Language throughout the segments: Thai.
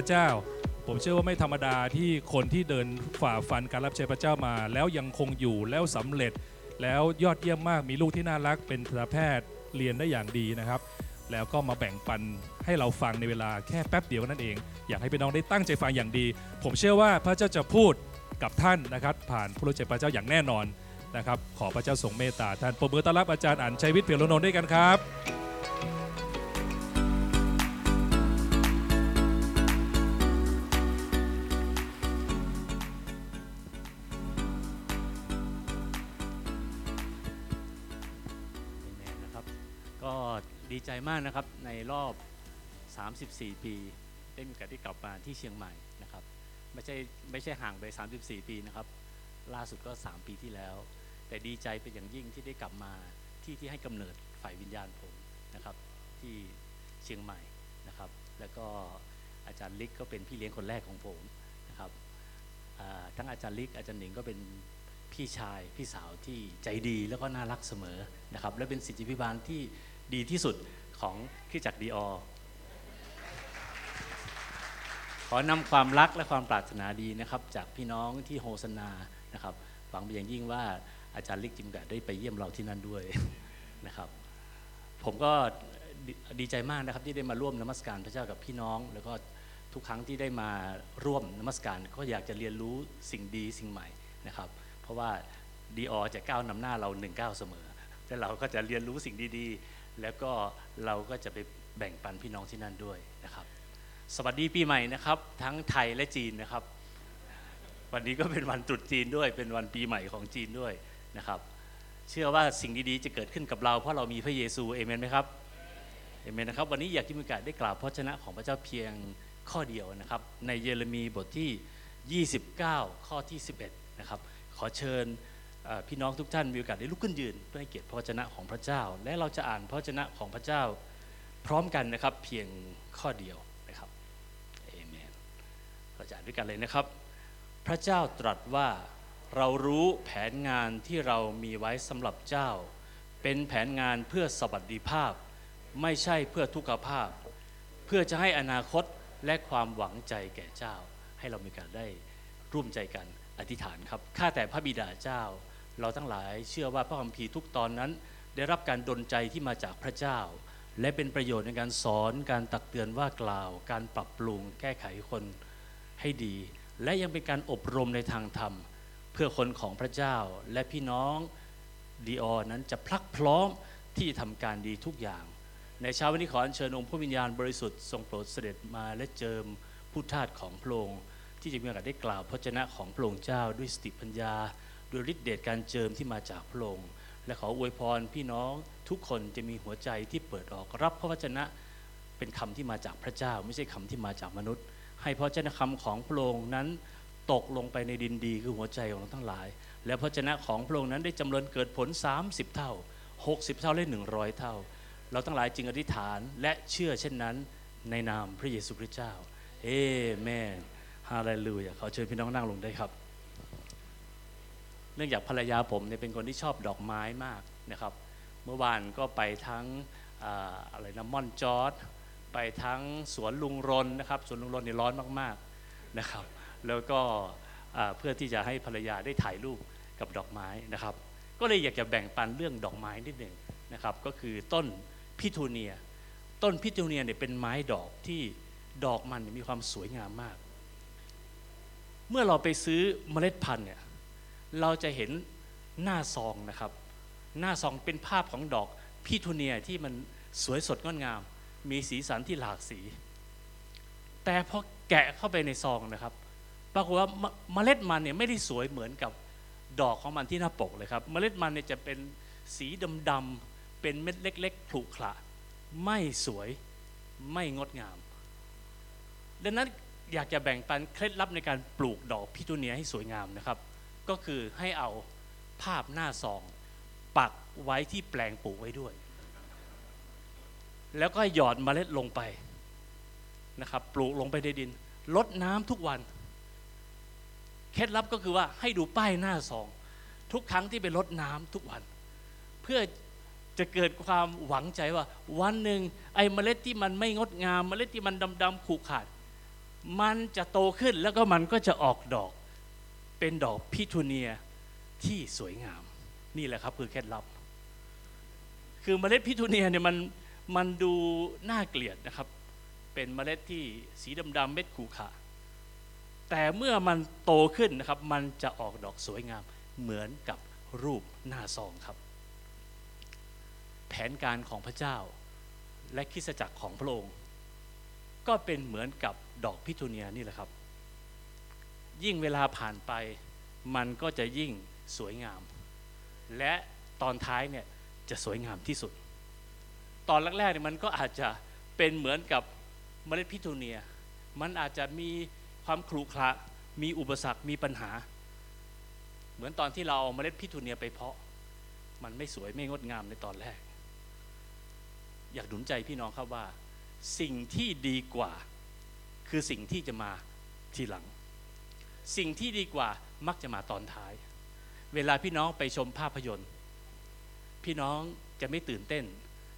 พระเจ้า ผมเชื่อว่าไม่ธรรมดาที่คนที่เดินฝ่าฟันการรับใช้พระเจ้ามา แล้วยังคงอยู่แล้วสำเร็จ แล้วยอดเยี่ยมมากมีลูกที่น่ารักเป็นทันตแพทย์เรียนได้อย่างดีนะครับ แล้วก็มาแบ่งปันให้เราฟังในเวลาแค่แป๊บเดียวนั่นเอง อยากให้พี่น้องได้ตั้งใจฟังอย่างดี ผมเชื่อว่าพระเจ้าจะพูดกับท่านนะครับ ผ่านผู้รู้ใจพระเจ้าอย่างแน่นอนนะครับ ขอพระเจ้าทรงเมตตาท่านปรบมือต้อนรับอาจารย์อัญชัยวิทย์เพียรโนนท์ด้วยกันครับ มากนะครับในรอบ 34 ปี ได้มีโอกาสได้กลับมาที่เชียงใหม่นะครับไม่ใช่ไม่ใช่ห่างไป 34 ปีนะครับล่าสุดก็ 3 ปีที่แล้ว แต่ดีใจเป็นอย่างยิ่งที่ได้กลับมาที่ที่ให้กำเนิดฝ่ายวิญญาณผมนะครับที่เชียงใหม่นะครับ แล้วก็อาจารย์ลิกก็เป็นพี่เลี้ยงคนแรกของผมนะครับทั้งอาจารย์ลิกอาจารย์หนิงก็เป็นพี่ชายพี่สาวที่ใจดีแล้วก็น่ารักเสมอนะครับและเป็นสิทธิพิบาลที่ดีที่สุด ของคริสตจักดีออขอนำความรักและความปรารถนาดีนะครับ จากพี่น้องที่โฮสนานะครับหวังเป็นอย่างยิ่งว่าอาจารย์ลิกจิมกะได้ไปเยี่ยมเราที่นั่นด้วยนะครับ ผมก็ดดีใจมากนะครับที่ได้มาร่วมนมัสการพระเจ้ากับพี่น้อง แล้วก็ทุกครั้งที่ได้มาร่วมนมัสการก็อยากจะเรียนรู้สิ่งดีสิ่งใหม่นะครับ เพราะว่าดีอจะก้าวนำหน้าเราหนึ่งก้าวเสมอ แต่เราก็จะเรียนรู้สิ่งดีๆ แล้วก็เราก็จะไปแบ่งปันพี่น้องที่นั่นด้วยนะครับ สวัสดีปีใหม่นะครับ ทั้งไทยและจีนนะครับ วันนี้ก็เป็นวันตรุษจีนด้วย เป็นวันปีใหม่ของจีนด้วยนะครับ เชื่อว่าสิ่งดีๆจะเกิดขึ้นกับเราเพราะเรามีพระเยซูเอเมนไหมครับเอเมนนะครับวันนี้อยากที่มีโอกาสได้กล่าวพระชนะของพระเจ้าเพียงข้อเดียวนะครับ ในเยเรมีบทที่ 29 ข้อที่ 11 นะครับ ขอเชิญ พี่น้องทุกท่านมีโอกาสได้ลุกขึ้นยืนเพื่อให้เกียรติพระวจนะของพระเจ้า และเราจะอ่านพระวจนะของพระเจ้าพร้อมกันนะครับเพียงข้อเดียวนะครับเอเมนเราจะอ่านด้วยกันเลยนะครับ พระเจ้าตรัสว่าเรารู้แผนงานที่เรามีไว้สำหรับเจ้า เป็นแผนงานเพื่อสวัสดิภาพ ไม่ใช่เพื่อทุกขภาพ เพื่อจะให้อนาคตและความหวังใจแก่เจ้า ให้เรามีการได้ร่วมใจกันอธิษฐานครับข้าแต่พระบิดาเจ้า เราทั้งหลายเชื่อว่าพระคัมภีร์ทุกตอนนั้น ได้รับการดลใจที่มาจากพระเจ้า และเป็นประโยชน์ในการสอนการตักเตือนว่ากล่าว การปรับปรุงแก้ไขคนให้ดี และยังเป็นการอบรมในทางธรรม เพื่อคนของพระเจ้าและพี่น้องดีออนั้นจะพลักพร้อมที่จะทำการดีทุกอย่าง ในเช้าวันนี้ขออัญเชิญองค์พระวิญญาณบริสุทธิ์ทรงโปรดเสด็จมาและเจิมผู้ทาสของพระองค์ที่จะมีโอกาสได้กล่าวพระชนะของพระองค์เจ้าด้วยสติปัญญา ด้วยฤทธิเดชการเจิมที่มาจากพระองค์ และขออวยพรพี่น้องทุกคนจะมีหัวใจที่เปิดออกรับพระวจนะเป็นคำที่มาจากพระเจ้า ไม่ใช่คำที่มาจากมนุษย์ ให้พระเจ้าคำของพระองค์นั้นตกลงไปในดินดีคือหัวใจของเราทั้งหลาย และพระเจ้าของพระองค์นั้นได้จำเริญเกิดผล 30 เท่า 60 เท่าและ100 เท่า เราทั้งหลายจึงอธิษฐานและเชื่อเช่นนั้นในนามพระเยซูคริสต์เจ้า เอเมน ฮาเลลูยาขอเชิญพี่น้องนั่งลงได้ครับ เนื่องจากภรรยาผมเนี่ยเป็นคนที่ชอบดอกไม้มากนะครับ เมื่อวานก็ไปทั้งอะไรนะม่อนจอร์ดไปทั้งสวนลุงรนนะครับสวนลุงรนนี่ร้อนมากๆนะครับ แล้วก็เพื่อที่จะให้ภรรยาได้ถ่ายรูปกับดอกไม้นะครับ ก็เลยอยากจะแบ่งปันเรื่องดอกไม้นิดหนึ่งนะครับ ก็คือต้นพิทูเนีย ต้นพิทูเนียเนี่ยเป็นไม้ดอกที่ดอกมันมีความสวยงามมาก เมื่อเราไปซื้อเมล็ดพันธุ์เนี่ย เราจะเห็นหน้าซองนะครับ หน้าซองเป็นภาพของดอกพิทูเนียที่มันสวยสดงดงาม มีสีสันที่หลากสี แต่พอแกะเข้าไปในซองนะครับ ปรากฏว่าเมล็ดมันเนี่ยไม่ได้สวยเหมือนกับดอกของมันที่หน้าปกเลยครับ เมล็ดมันเนี่ยจะเป็นสีดำๆเป็นเม็ดเล็กๆผุขระไม่สวยไม่งดงาม ดังนั้นอยากจะแบ่งปันเคล็ดลับในการปลูกดอกพิทูเนียให้สวยงามนะครับ ก็คือให้เอาภาพหน้าซอง ปักไว้ที่แปลงปลูกไว้ด้วย แล้วก็หยอดเมล็ดลงไปนะครับ ปลูกลงไปในดินลดน้ำทุกวัน เคล็ดลับก็คือว่าให้ดูป้ายหน้าซอง ทุกครั้งที่ไปรดน้ำทุกวัน เพื่อจะเกิดความหวังใจว่า วันหนึ่งไอ้เมล็ดที่มันไม่งดงาม เมล็ดที่มันดำๆขูขาด มันจะโตขึ้นแล้วก็มันก็จะออกดอก เป็นดอกพิทูเนียที่สวยงาม นี่แหละครับคือเคล็ดลับ คือเมล็ดพิทูเนียเนี่ยมันมันดูน่าเกลียดนะครับ เป็นเมล็ดที่สีดำๆเม็ดขูขะแต่เมื่อมันโตขึ้นนะครับ มันจะออกดอกสวยงามเหมือนกับรูปหน้าซองครับ แผนการของพระเจ้าและคริสตจักรของพระองค์ก็เป็นเหมือนกับดอกพิทูเนียนี่แหละครับ ยิ่งเวลาผ่านไป มันก็จะยิ่งสวยงาม และตอนท้ายเนี่ยจะสวยงามที่สุด ตอนแรกๆเนี่ยมันก็อาจจะเป็นเหมือนกับเมล็ดพิทูเนีย มันอาจจะมีความขรุขระมีอุปสรรคมีปัญหา เหมือนตอนที่เราเอาเมล็ดพิทูเนียไปเพาะ มันไม่สวยไม่งดงามในตอนแรก อยากหนุนใจพี่น้องครับว่า สิ่งที่ดีกว่า คือสิ่งที่จะมาทีหลัง สิ่งที่ดีกว่ามักจะมาตอนท้าย เวลาพี่น้องไปชมภาพยนตร์ พี่น้องจะไม่ตื่นเต้น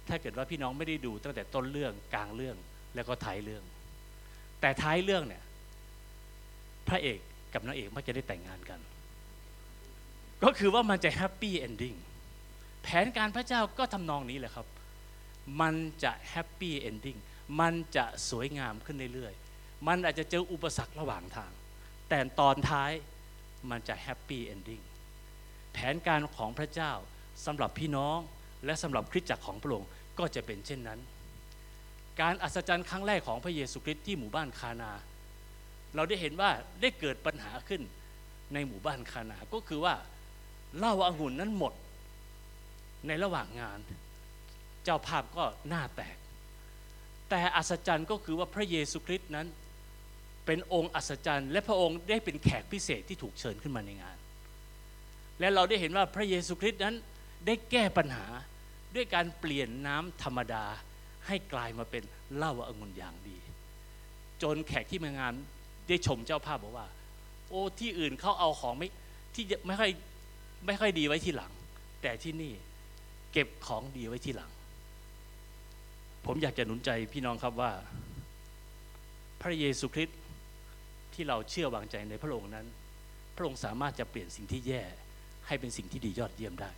ถ้าเกิดว่าพี่น้องไม่ได้ดูตั้งแต่ต้นเรื่องกลางเรื่องแล้วก็ท้ายเรื่อง แต่ท้ายเรื่องเนี่ยพระเอกกับนางเอกมักจะได้แต่งงานกัน ก็คือว่ามันจะ happy ending แผนการพระเจ้าก็ทำนองนี้แหละครับ มันจะ happy ending มันจะสวยงามขึ้นเรื่อยๆ มันอาจจะเจออุปสรรคระหว่างทาง แต่ตอนท้ายมันจะ happy ending แผนการของพระเจ้าสำหรับพี่น้องและสำหรับคริสตจักรของพระองค์ก็จะเป็นเช่นนั้น การอัศจรรย์ครั้งแรกของพระเยซูคริสต์ที่หมู่บ้านคานา เราได้เห็นว่าได้เกิดปัญหาขึ้นในหมู่บ้านคานา ก็คือว่าเหล้าอางุ่นนั้นหมด ในระหว่างงาน เจ้าภาพก็หน้าแตก แต่อัศจรรย์ก็คือว่าพระเยซูคริสต์นั้น เป็นองค์อัศจรรย์ และพระองค์ได้เป็นแขกพิเศษที่ถูกเชิญขึ้นมาในงาน และเราได้เห็นว่าพระเยซูคริสต์นั้นได้แก้ปัญหาด้วยการเปลี่ยนน้ำธรรมดาให้กลายมาเป็นเหล้าอางุ่นอย่างดี จนแขกที่มางานได้ชมเจ้าภาพบอกว่า โอ้ที่อื่นเขาเอาของไม่ที่ไม่ค่อยไม่ค่อยดีไว้ที่หลัง แต่ที่นี่เก็บของดีไว้ที่หลัง ผมอยากจะหนุนใจพี่น้องครับว่า พระเยซูคริสต์ ที่เราเชื่อวางใจในพระองค์นั้น พระองค์สามารถจะเปลี่ยนสิ่งที่แย่ให้เป็นสิ่งที่ดียอดเยี่ยมได้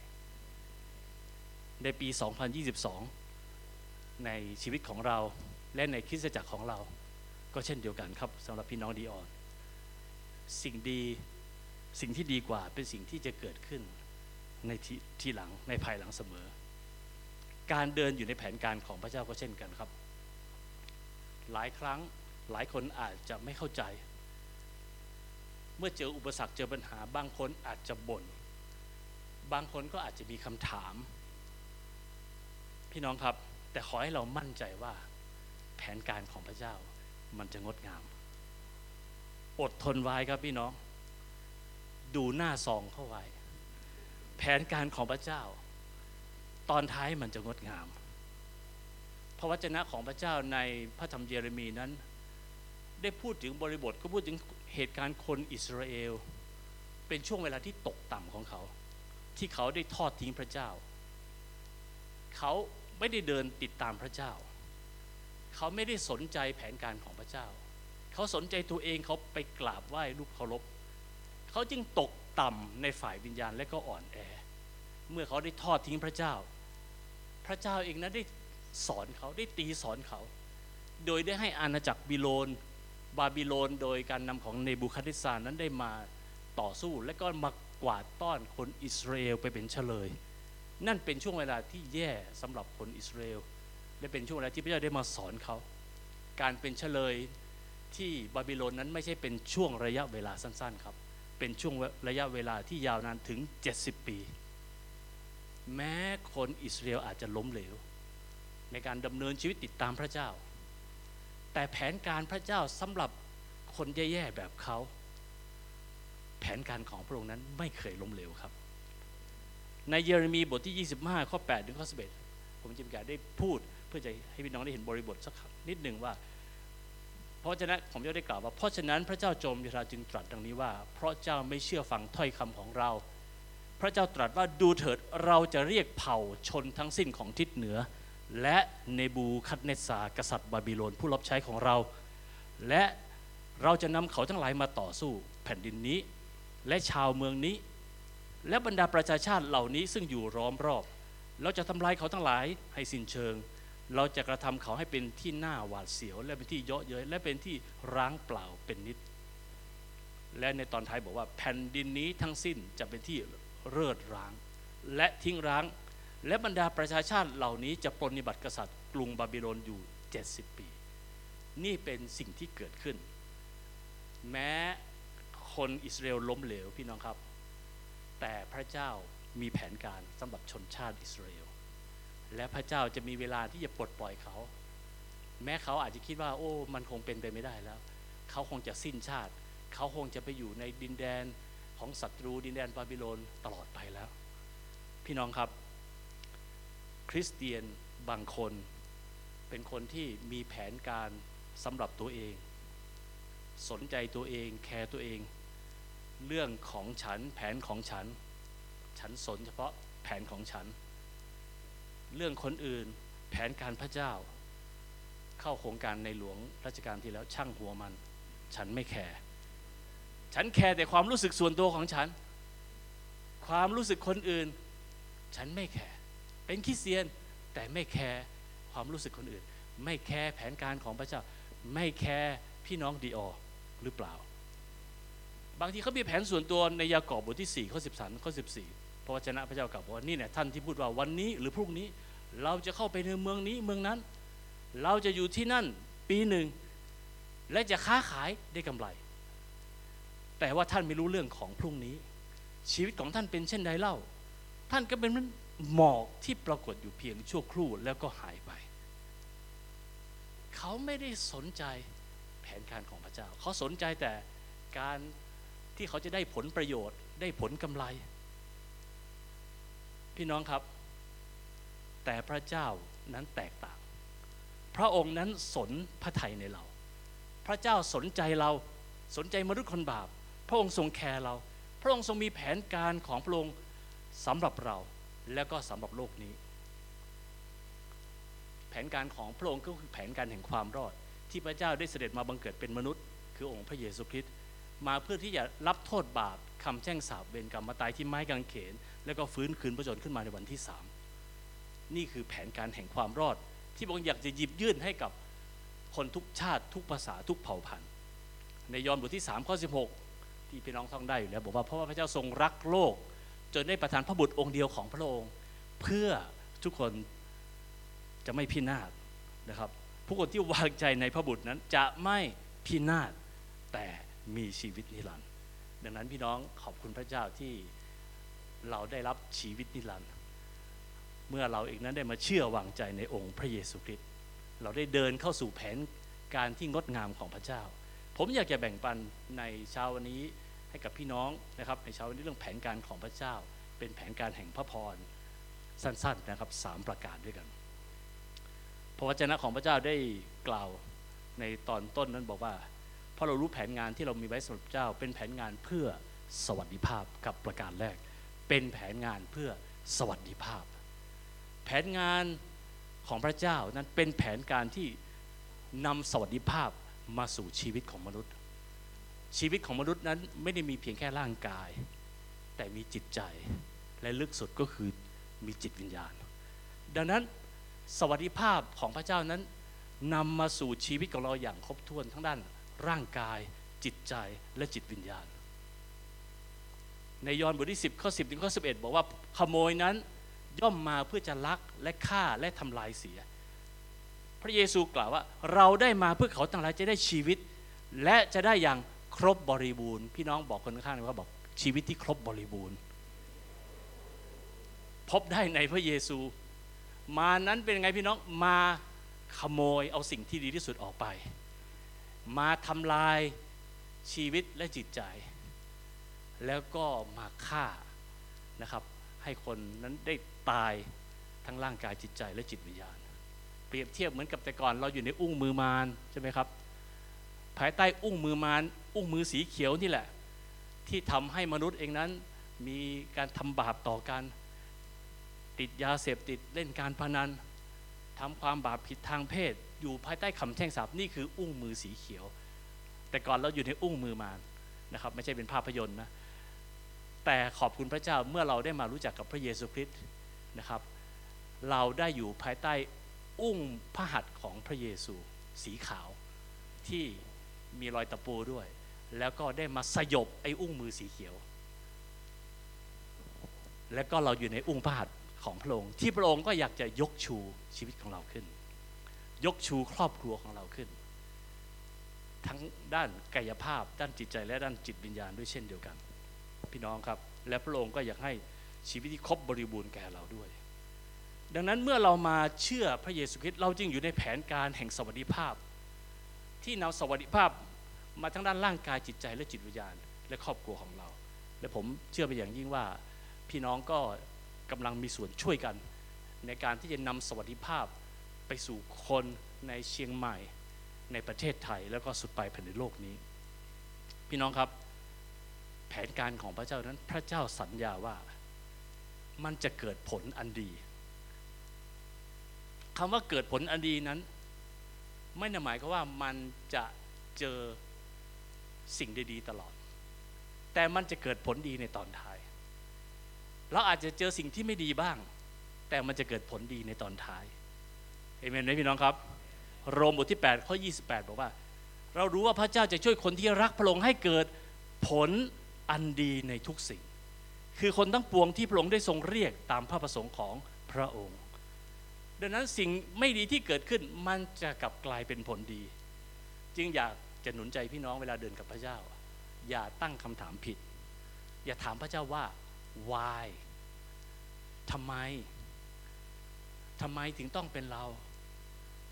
ในปี 2022 ในชีวิตของเราและในคริสตจักรของเรา ก็เช่นเดียวกันครับสำหรับพี่น้องดีออน สิ่งดีสิ่งที่ดีกว่าเป็นสิ่งที่จะเกิดขึ้นในทีทีหลังในภายหลังเสมอ การเดินอยู่ในแผนการของพระเจ้าก็เช่นกันครับ หลายครั้งหลายคนอาจจะไม่เข้าใจ มื่อเจออุปสรรคเจอปัญหา บางคนอาจจะบน่น บางคนก็อาจจะมีคำถาม พี่น้องครับ แต่ขอให้เรามั่นใจว่า แผนการของพระเจ้ามันจะงดงาม อดทนไว้ครับพี่น้อง ดูหน้าซองเข้าไว้ แผนการของพระเจ้า ตอนท้ายมันจะงดงามพระวจนะของพระเจ้าในพระธรรมเยเรมีนั้น ได้พูดถึงบริบทก็พูดถึง เหตุการณ์คนอิสราเอล เป็นช่วงเวลาที่ตกต่ำของเขา ที่เขาได้ทอดทิ้งพระเจ้า เขาไม่ได้เดินติดตามพระเจ้า เขาไม่ได้สนใจแผนการของพระเจ้า เขาสนใจตัวเองเขาไปกราบไหว้รูปเคารพ เขาจึงตกต่ำในฝ่ายวิญญาณและก็อ่อนแอ เมื่อเขาได้ทอดทิ้งพระเจ้า พระเจ้าเองนั้นได้สอนเขาได้ตีสอนเขา โดยได้ให้อาณาจักรบิโลน บาบิโลนโดยการนำของเนบูคัดเนซาร์นั้นได้มาต่อสู้และก็มากวาดต้อนคนอิสราเอลไปเป็นเฉลย นั่นเป็นช่วงเวลาที่แย่สำหรับคนอิสราเอลและเป็นช่วงเวลาที่พระเจ้าได้มาสอนเขา การเป็นเฉลยที่บาบิโลนนั้นไม่ใช่เป็นช่วงระยะเวลาสั้น ๆครับ เป็นช่วงระยะเวลาที่ยาวนานถึง 70 ปี แม้คนอิสราเอลอาจจะล้มเหลว ในการดำเนินชีวิตติดตามพระเจ้า แต่แผนการพระเจ้าสำหรับคนแย่ๆแบบเขา แผนการของพระองค์นั้นไม่เคยล้มเหลวครับ ในเยเรมีบทที่ 25 ข้อ 8 ถึงข้อ 11 ผมจะมีการได้พูดเพื่อจะให้พี่น้องได้เห็นบริบทสักนิดหนึ่งว่า เพราะฉะนั้นผมจะได้กล่าวว่า เพราะฉะนั้นพระเจ้าโจมยราจึงตรัสดังนี้ว่า เพราะเจ้าไม่เชื่อฟังถ้อยคำของเรา พระเจ้าตรัสว่าดูเถิดเราจะเรียกเผ่าชนทั้งสิ้นของทิศเหนือ และเนบูคัดเนซารกษัตริย์บาบิโลนผู้รับใช้ของเรา และเราจะนำเขาทั้งหลายมาต่อสู้แผ่นดินนี้ และชาวเมืองนี้ และบรรดาประชาชาติเหล่านี้ซึ่งอยู่ล้อมรอบ เราจะทำลายเขาทั้งหลายให้สิ้นเชิง เราจะกระทำเขาให้เป็นที่หน่าหวาดเสียว และเป็นที่เยาะเย้ยและเป็นที่ร้างเปล่าเป็นนิด และในตอนท้ายบอกว่าแผ่นดินนี้ทั้งสิ้นจะเป็นที่เริดร้าง และทิ้งร้าง และบรรดาประชาชาติเหล่านี้จะปรนนิบัติกษัตริย์กรุงบาบิโลนอยู่ 70 ปี นี่เป็นสิ่งที่เกิดขึ้น แม้คนอิสราเอลล้มเหลวพี่น้องครับ แต่พระเจ้ามีแผนการสำหรับชนชาติอิสราเอล และพระเจ้าจะมีเวลาที่จะปลดปล่อยเขา แม้เขาอาจจะคิดว่า โอ้ มันคงเป็นไปไม่ได้แล้ว เขาคงจะสิ้นชาติ เขาคงจะไปอยู่ในดินแดนของศัตรูดินแดนบาบิโลนตลอดไปแล้ว พี่น้องครับ คริสเตียนบางคน เป็นคนที่มีแผนการสำหรับตัวเอง สนใจตัวเองแคร์ตัวเอง เรื่องของฉันแผนของฉัน ฉันสนเฉพาะแผนของฉัน เรื่องคนอื่นแผนการพระเจ้า เข้าโครงการในหลวงรัชกาลที่แล้วช่างหัวมัน ฉันไม่แคร์ฉันแคร์แต่ความรู้สึกส่วนตัวของฉัน ความรู้สึกคนอื่น ฉันไม่แคร์ เป็นคริสเตียน แต่ไม่แคร์ความรู้สึกคนอื่น ไม่แคร์แผนการของพระเจ้า ไม่แคร์พี่น้องดีออหรือเปล่า บางทีเขามีแผนส่วนตัวในยากอบบทที่4ข้อ13ข้อ14 พระวจนะพระเจ้ากล่าวบว่านี่เนี่ยท่านที่พูดว่าวันนี้หรือพรุ่งนี้ เราจะเข้าไปในเมืองนี้เมืองนั้น เราจะอยู่ที่นั่นปีหนึ่ง และจะค้าขายได้กำไร แต่ว่าท่านไม่รู้เรื่องของพรุ่งนี้ ชีวิตของท่านเป็นเช่นใดเล่า ท่านก็เป็นเหมอกที่ปรากฏอยู่เพียงชั่วครู่แล้วก็หายไป เขาไม่ได้สนใจแผนการของพระเจ้า เขาสนใจแต่การที่เขาจะได้ผลประโยชน์ ได้ผลกำไร พี่น้องครับ แต่พระเจ้านั้นแตกต่าง พระองค์นั้นสนพระทัยในเรา พระเจ้าสนใจเราสนใจมนุษย์คนบาป พระองค์ทรงแคร์เรา พระองค์ทรงมีแผนการของพระองค์สำหรับเรา แล้วก็สำหรับโลกนี้ แผนการของพระองค์ก็คือแผนการแห่งความรอด ที่พระเจ้าได้เสด็จมาบังเกิดเป็นมนุษย์ คือองค์พระเยซูคริสต์มาเพื่อที่จะรับโทษบาปคำแช่งสาปเวรกรรมมาตายที่ไม้กางเขน แล้วก็ฟื้นคืนพระชนขึ้นมาในวันที่สามนี่คือแผนการแห่งความรอด ที่พระองค์อยากจะหยิบยื่นให้กับคนทุกชาติทุกภาษาทุกเผ่าพันธุ์ ในยอห์นบทที่3ข้อ16 ที่พี่น้องท่องได้อยู่แล้วบอกว่าเพราะว่าพระเจ้าทรงรักโลก จนได้ประทานพระบุตรองค์เดียวของพระองค์ เพื่อทุกคนจะไม่พินาศนะครับ ผู้คนที่วางใจในพระบุตรนั้นจะไม่พินาศแต่มีชีวิตนิรันดร์ดังนั้นพี่น้องขอบคุณพระเจ้าที่เราได้รับชีวิตนิรันดร์เมื่อเราเองนั้นได้มาเชื่อวางใจในองค์พระเยซูคริสต์เราได้เดินเข้าสู่แผนการที่งดงามของพระเจ้า ผมอยากจะแบ่งปันในเช้าวันนี้ ให้กับพี่น้องนะครับในเช้าวันนี้เรื่องแผนการของพระเจ้า เป็นแผนการแห่งพระพรสั้นๆนะครับสามประการด้วยกันพระวจนะของพระเจ้าได้กล่าวในตอนต้นนั้นบอกว่าเพราะเรารู้แผนงานที่เรามีไว้สำหรับเจ้า เป็นแผนงานเพื่อสวัสดิภาพกับประการแรก เป็นแผนงานเพื่อสวัสดิภาพ แผนงานของพระเจ้านั้นเป็นแผนการที่นำสวัสดิภาพมาสู่ชีวิตของมนุษย์ ชีวิตของมนุษย์นั้นไม่ได้มีเพียงแค่ร่างกาย แต่มีจิตใจและลึกสุดก็คือมีจิตวิญญาณ ดังนั้นสวัสดิภาพของพระเจ้านั้นนำมาสู่ชีวิตของเราอย่างครบถ้วนทั้งด้านร่างกาย จิตใจและจิตวิญญาณ ในยอห์นบทที่ 10 ข้อ 10 ถึงข้อ 11 บอกว่าขโมยนั้นย่อมมาเพื่อจะลักและฆ่าและทำลายเสีย พระเยซูกล่าวว่าเราได้มาเพื่อเขาต่างหลายจะได้ชีวิต และจะได้อย่าง ครบบริบูรณ์ พี่น้องบอกคนข้างๆว่าบอกชีวิตที่ครบบริบูรณ์ พบได้ในพระเยซู มานั้นเป็นไงพี่น้องมาขโมยเอาสิ่งที่ดีที่สุดออกไป มาทำลายชีวิตและจิตใจ แล้วก็มาฆ่านะครับ ให้คนนั้นได้ตายทั้งร่างกายจิตใจและจิตวิญญาณ เปรียบเทียบเหมือนกับแต่ก่อนเราอยู่ในอุ้งมือมารใช่ไหมครับ ภายใต้อุ้งมือมารอุ้งมือสีเขียวนี่แหละ ที่ทำให้มนุษย์เองนั้น มีการทำบาปต่อกัน ติดยาเสพติดเล่นการพนันทำความบาปผิดทางเพศ อยู่ภายใต้คำแช่งสาปนี่คืออุ้งมือสีเขียว แต่ก่อนเราอยู่ในอุ้งมือมารนะครับไม่ใช่เป็นภาพยนตร์นะแต่ขอบคุณพระเจ้าเมื่อเราได้มารู้จักกับพระเยซูคริสต์นะครับ เราได้อยู่ภายใต้อุ้งพระหัตถ์ของพระเยซูสีขาวที่ มีรอยตะปูด้วย แล้วก็ได้มาสยบไอ้อุ้งมือสีเขียว แล้วก็เราอยู่ในอุ้งพระหัตถ์ของพระองค์ที่พระองค์ก็อยากจะยกชูชีวิตของเราขึ้น ยกชูครอบครัวของเราขึ้น ทั้งด้านกายภาพ ด้านจิตใจและด้านจิตวิญญาณด้วยเช่นเดียวกัน พี่น้องครับ และพระองค์ก็อยากให้ชีวิตที่ครบบริบูรณ์แก่เราด้วย ดังนั้นเมื่อเรามาเชื่อพระเยซูคริสต์เราจึงอยู่ในแผนการแห่งสวัสดิภาพ ที่นำสวัสดิภาพมาทั้งด้านร่างกายจิตใจและจิตวิญญาณ และครอบครัวของเรา และผมเชื่อไปอย่างยิ่งว่าพี่น้องก็กำลังมีส่วนช่วยกัน ในการที่จะนำสวัสดิภาพไปสู่คนในเชียงใหม่ในประเทศไทยแล้วก็สุดปลายแผ่นดินโลกนี้ พี่น้องครับแผนการของพระเจ้านั้นพระเจ้าสัญญาว่ามันจะเกิดผลอันดีคำว่าเกิดผลอันดีนั้น ไม่ได้หมายก็ว่ามันจะเจอสิ่งดีๆตลอด แต่มันจะเกิดผลดีในตอนท้าย เราอาจจะเจอสิ่งที่ไม่ดีบ้าง แต่มันจะเกิดผลดีในตอนท้ายเอเมนไหมพี่น้องครับ โรมบทที่8ข้อ28 บอกว่า เรารู้ว่าพระเจ้าจะช่วยคนที่รักพระองค์ให้เกิดผลอันดีในทุกสิ่ง คือคนทั้งปวงที่พระองค์ได้ทรงเรียกตามพระประสงค์ของพระองค์ ดังนั้นสิ่งไม่ดีที่เกิดขึ้นมันจะกลับกลายเป็นผลดี จึงอยากจะหนุนใจพี่น้องเวลาเดินกับพระเจ้า อย่าตั้งคำถามผิด อย่าถามพระเจ้าว่า why ทำไมทำไมถึงต้องเป็นเรา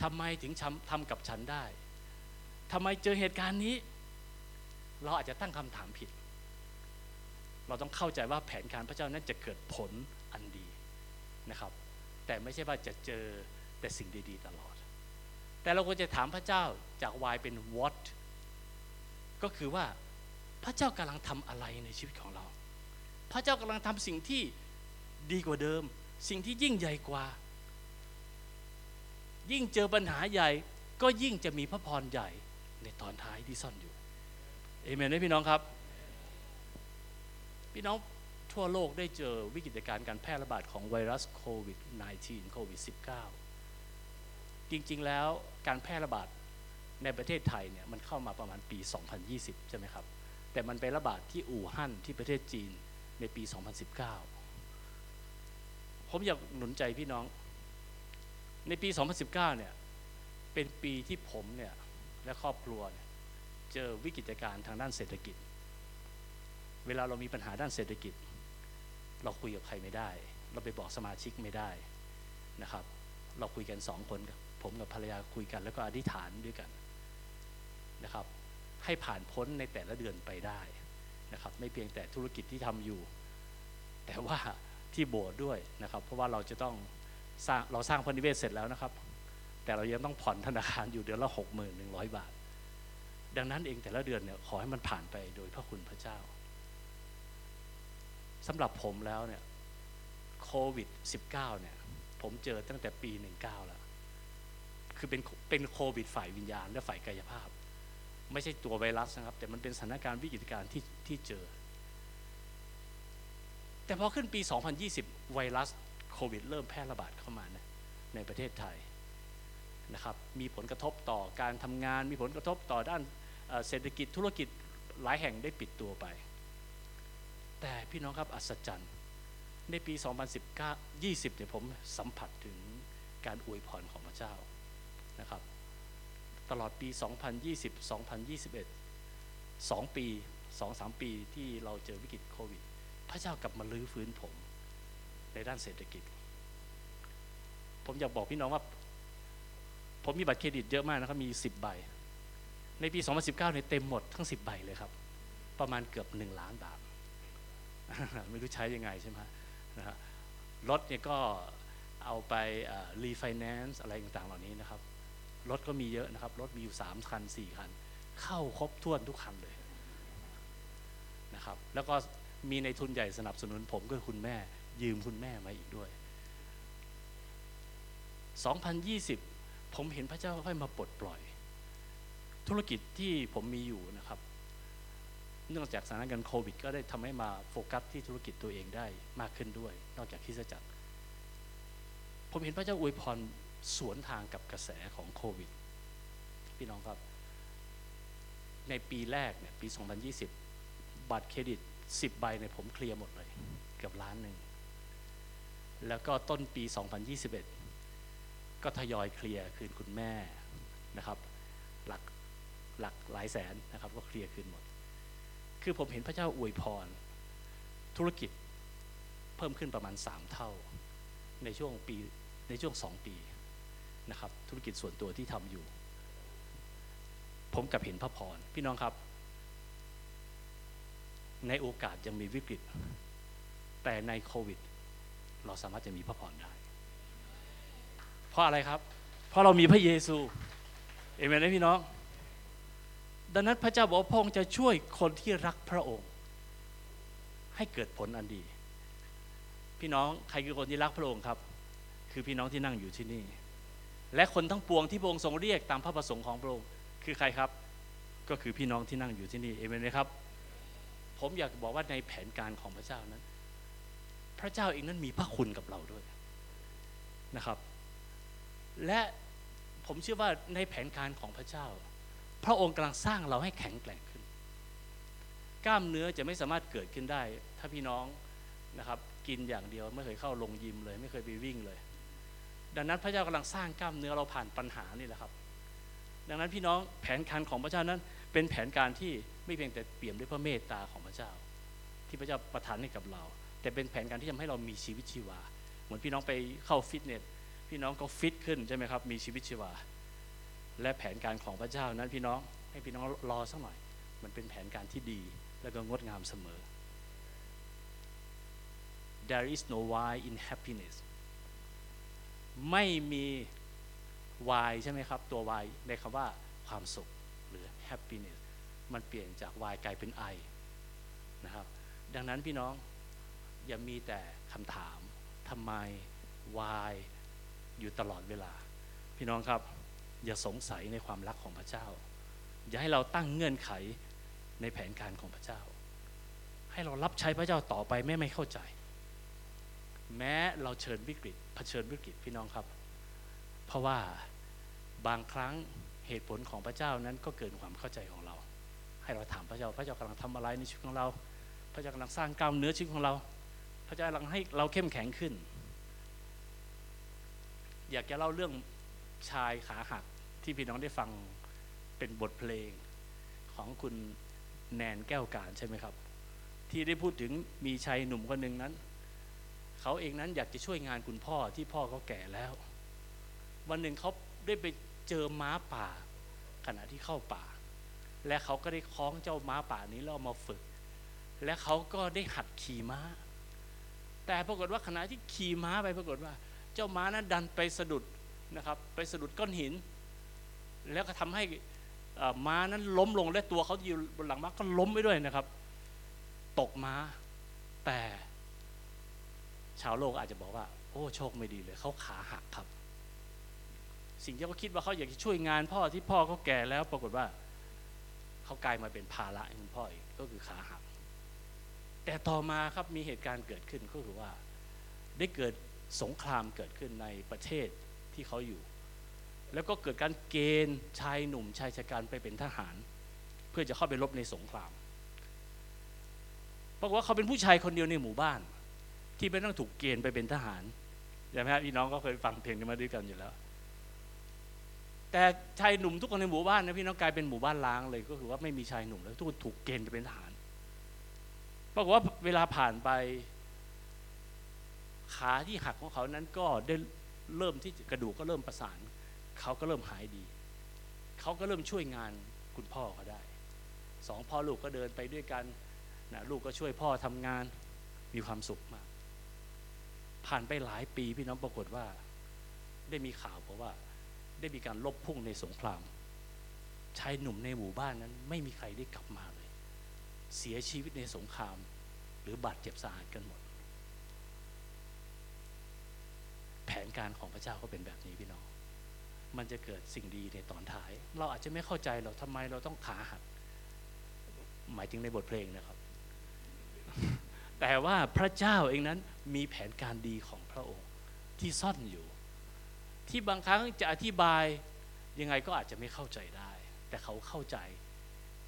ทำไมถึงทำทำกับฉันได้ทำไมเจอเหตุการณ์นี้ เราอาจจะตั้งคำถามผิด เราต้องเข้าใจว่าแผนการพระเจ้านั้นจะเกิดผลอันดีนะครับ แต่ไม่ใช่ว่าจะเจอแต่สิ่งดีๆตลอด แต่เราควรจะถามพระเจ้าจาก why เป็น what ก็คือว่าพระเจ้ากำลังทำอะไรในชีวิตของเรา พระเจ้ากำลังทำสิ่งที่ดีกว่าเดิม สิ่งที่ยิ่งใหญ่กว่า ยิ่งเจอปัญหาใหญ่ก็ยิ่งจะมีพระพรใหญ่ในตอนท้ายที่ซ่อนอยู่เอเมนไหมพี่น้องครับ พี่น้อง ทั่วโลกได้เจอวิกฤตการณ์การแพร่ระบาดของไวรัสโควิด -19 โควิด -19 จริงๆ แล้วการแพร่ระบาดในประเทศไทยเนี่ยมันเข้ามาประมาณปี 2020 ใช่ไหมครับ แต่มันไประบาดที่อู่ฮั่นที่ประเทศจีนในปี 2019 ผมอยากหนุนใจพี่น้อง ในปี 2019 เนี่ยเป็นปีที่ผมเนี่ยและครอบครัวเนี่ยเจอวิกฤตการณ์ทางด้านเศรษฐกิจ เวลาเรามีปัญหาด้านเศรษฐกิจ เราคุยกับใครไม่ได้ เราไปบอกสมาชิกไม่ได้นะครับ เราคุยกันสองคนผมกับภรรยาคุยกัน แล้วก็อธิษฐานด้วยกันนะครับ ให้ผ่านพ้นในแต่ละเดือนไปได้นะครับ ไม่เพียงแต่ธุรกิจที่ทำอยู่ แต่ว่าที่โบสถ์ด้วยนะครับ เพราะว่าเราจะต้องสร้างเราสร้างพนิเวศเสร็จแล้วนะครับ แต่เรายังต้องผ่อนธนาคารอยู่เดือนละหกหมื่นหนึ่งร้อยบาท ดังนั้นเองแต่ละเดือนเนี่ยขอให้มันผ่านไปโดยพระคุณพระเจ้า สำหรับผมแล้วเนี่ยโควิด -19 เนี่ยผมเจอตั้งแต่ปี 19 แล้ว คือเป็นเป็นโควิดฝ่ายวิญญาณและฝ่ายกายภาพ ไม่ใช่ตัวไวรัสนะครับ แต่มันเป็นสถานการณ์วิกฤตการณ์ที่ที่เจอ แต่พอขึ้นปี 2020 ไวรัสโควิด เริ่มแพร่ระบาดเข้ามานะในประเทศไทยนะครับ มีผลกระทบต่อการทำงาน มีผลกระทบต่อด้านเอ่อเศรษฐกิจธุรกิจหลายแห่งได้ปิดตัวไป แต่พี่น้องครับอัศจรรย์ในปี 2019 20เนี่ยผมสัมผัสถึงการอวยพรของพระเจ้านะครับ ตลอดปี 2020 2021 2 ปี 2-3 ปีที่เราเจอวิกฤตโควิด พระเจ้ากลับมาลื้อฟื้นผมในด้านเศรษฐกิจ ผมอยากบอกพี่น้องว่า ผมมีบัตรเครดิตเยอะมากนะครับ มี 10 ใบ ในปี 2019เนี่ยเต็มหมดทั้ง 10 ใบเลยครับ ประมาณเกือบ 1 ล้านบาท ไม่รู้ใช้ยังไงใช่ไหมนะฮะรถเนี่ยก็เอาไปรีไฟแนนซ์อะไรต่างๆเหล่านี้นะครับ รถก็มีเยอะนะครับ รถมีอยู่ 3 คัน 4 คัน เข้าครบถ้วนทุกคันเลยนะครับ แล้วก็มีในทุนใหญ่สนับสนุนผมก็คุณแม่ ยืมคุณแม่มาอีกด้วย 2020 ผมเห็นพระเจ้าค่อยมาปลดปล่อย ธุรกิจที่ผมมีอยู่นะครับ เนื่องจากสถานการณ์โควิด ก็ได้ทำให้มาโฟกัสที่ธุรกิจตัวเองได้มากขึ้นด้วย นอกจากคริสตจักรผมเห็นพระเจ้าอวยพรสวนทางกับกระแสของโควิด พี่น้องครับ ในปีแรกเนี่ยปี 2020 บัตรเครดิต 10 ใบเนี่ยผมเคลียร์หมดเลยเกือบล้านหนึ่ง แล้วก็ต้นปี 2021 ก็ทยอยเคลียร์คืนคุณแม่นะครับ หลักหลักหลายแสนนะครับ ก็เคลียร์คืนหมด คือผมเห็นพระเจ้าอวยพร ธุรกิจเพิ่มขึ้นประมาณ 3 เท่า ในช่วงปีในช่วง2ปีนะครับธุรกิจส่วนตัวที่ทำอยู่ ผมกลับเห็นพระพรพี่น้องครับ ในโอกาสยังมีวิกฤต แต่ในโควิด เราสามารถจะมีพระพรได้ เพราะอะไรครับ เพราะเรามีพระเยซูเอเมนไหมพี่น้อง ดังนั้นพระเจ้าบอกว่าพระองค์จะช่วยคนที่รักพระองค์ ให้เกิดผลอันดี พี่น้องใครคือคนที่รักพระองค์ครับ คือพี่น้องที่นั่งอยู่ที่นี่ และคนทั้งปวงที่พระองค์ทรงเรียกตามพระประสงค์ของพระองค์คือใครครับ ก็คือพี่น้องที่นั่งอยู่ที่นี่เอเมนไหมครับ ผมอยากบอกว่าในแผนการของพระเจ้านั้น พระเจ้าเองนั้นมีพระคุณกับเราด้วยนะครับ และผมเชื่อว่าในแผนการของพระเจ้า พระองค์กำลังสร้างเราให้แข็งแกร่งขึ้น กล้ามเนื้อจะไม่สามารถเกิดขึ้นได้ ถ้าพี่น้องนะครับกินอย่างเดียวไม่เคยเข้าลงยิมเลย ไม่เคยไปวิ่งเลย ดังนั้นพระเจ้ากำลังสร้างกล้ามเนื้อเราผ่านปัญหานี่แหละครับ ดังนั้นพี่น้องแผนการของพระเจ้านั้นเป็นแผนการที่ไม่เพียงแต่เปี่ยมด้วยพระเมตตาของพระเจ้า ที่พระเจ้าประทานให้กับเรา แต่เป็นแผนการที่ทำให้เรามีชีวิตชีวา เหมือนพี่น้องไปเข้าฟิตเนสพี่น้องก็ฟิตขึ้นใช่ไหมครับมีชีวิตชีวา และแผนการของพระเจ้านั้นพี่น้องให้พี่น้องรอสักหน่อย มันเป็นแผนการที่ดีและก็งดงามเสมอ There is no why in happiness ไม่มี why ใช่ไหมครับ ตัว why ในคำว่าความสุขหรือ happiness มันเปลี่ยนจาก why กลายเป็น I นะครับ ดังนั้นพี่น้องอย่ามีแต่คำถามทำไม why อยู่ตลอดเวลา พี่น้องครับ อย่าสงสัยในความรักของพระเจ้า อย่าให้เราตั้งเงื่อนไขในแผนการของพระเจ้า ให้เรารับใช้พระเจ้าต่อไปแม้ไม่เข้าใจ แม้เราเชิญวิกฤตเผชิญวิกฤตพี่น้องครับ เพราะว่าบางครั้งเหตุผลของพระเจ้านั้นก็เกินความเข้าใจของเรา ให้เราถามพระเจ้าพระเจ้ากำลังทำอะไรในชีวิตของเรา พระเจ้ากำลังสร้างกล้ามเนื้อชีวิตของเรา พระเจ้ากำลังให้เราเข้มแข็งขึ้น อยากจะเล่าเรื่องชายขาหัก ที่พี่น้องได้ฟังเป็นบทเพลงของคุณแนนแก้วการใช่ไหมครับ ที่ได้พูดถึงมีชายหนุ่มคนหนึ่งนั้น เขาเองนั้นอยากจะช่วยงานคุณพ่อที่พ่อเขาแก่แล้ว วันหนึ่งเขาได้ไปเจอม้าป่า ขณะที่เข้าป่า และเขาก็ได้คล้องเจ้าม้าป่านี้แล้วมาฝึก และเขาก็ได้หัดขี่ม้า แต่ปรากฏว่าขณะที่ขี่ม้าไปปรากฏว่า เจ้าม้านั้นดันไปสะดุดนะครับ ไปสะดุดก้อนหิน แล้วก็ทำให้ม้านั้นล้มลงและตัวเขาอยู่บนหลังม้าก็ล้มไปด้วยนะครับ ตกม้า แต่ ชาวโลกอาจจะบอกว่า โอ้โชคไม่ดีเลยเขาขาหักครับ สิ่งที่เขาคิดว่าเขาอยากจะช่วยงานพ่อที่พ่อเขาแก่แล้วปรากฏว่าเขากลายมาเป็นภาระให้คุณพ่ออีกก็คือขาหัก แต่ต่อมาครับมีเหตุการณ์เกิดขึ้นก็คือว่า ได้เกิดสงครามเกิดขึ้นในประเทศที่เขาอยู่ แล้วก็เกิดการเกณฑ์ชายหนุ่มชายชะกันไปเป็นทหาร เพื่อจะเข้าไปรบในสงครามปรากฏว่าเขาเป็นผู้ชายคนเดียวในหมู่บ้าน ที่ไม่ต้องถูกเกณฑ์ไปเป็นทหารใช่ไหมครับพี่น้องก็เคยฟังเพลงกันมาด้วยกันอยู่แล้ว แต่ชายหนุ่มทุกคนในหมู่บ้านนะพี่น้องกลายเป็นหมู่บ้านล้างเลย ก็คือว่าไม่มีชายหนุ่มแล้วทุกคนถูกเกณฑ์ไปเป็นทหารปรากฏว่าเวลาผ่านไปขาที่หักของเขานั้นก็ได้เริ่มที่กระดูกก็เริ่มประสาน เขาก็เริ่มหายดี เขาก็เริ่มช่วยงานคุณพ่อเขาได้สองพ่อลูกก็เดินไปด้วยกันนะลูกก็ช่วยพ่อทำงานมีความสุขมาก ผ่านไปหลายปีพี่น้องปรากฏว่า ได้มีข่าวบอกว่า ได้มีการลบพุ่งในสงครามชายหนุ่มในหมู่บ้านนั้น ไม่มีใครได้กลับมาเลย เสียชีวิตในสงคราม หรือบาดเจ็บสาหัสกันหมด แผนการของพระเจ้าก็เป็นแบบนี้พี่น้อง มันจะเกิดสิ่งดีในตอนท้าย เราอาจจะไม่เข้าใจเราทำไมเราต้องขาหัก หมายถึงในบทเพลงนะครับ แต่ว่าพระเจ้าเองนั้นมีแผนการดีของพระองค์ที่ซ่อนอยู่ ที่บางครั้งจะอธิบายยังไงก็อาจจะไม่เข้าใจได้ แต่เขาเข้าใจ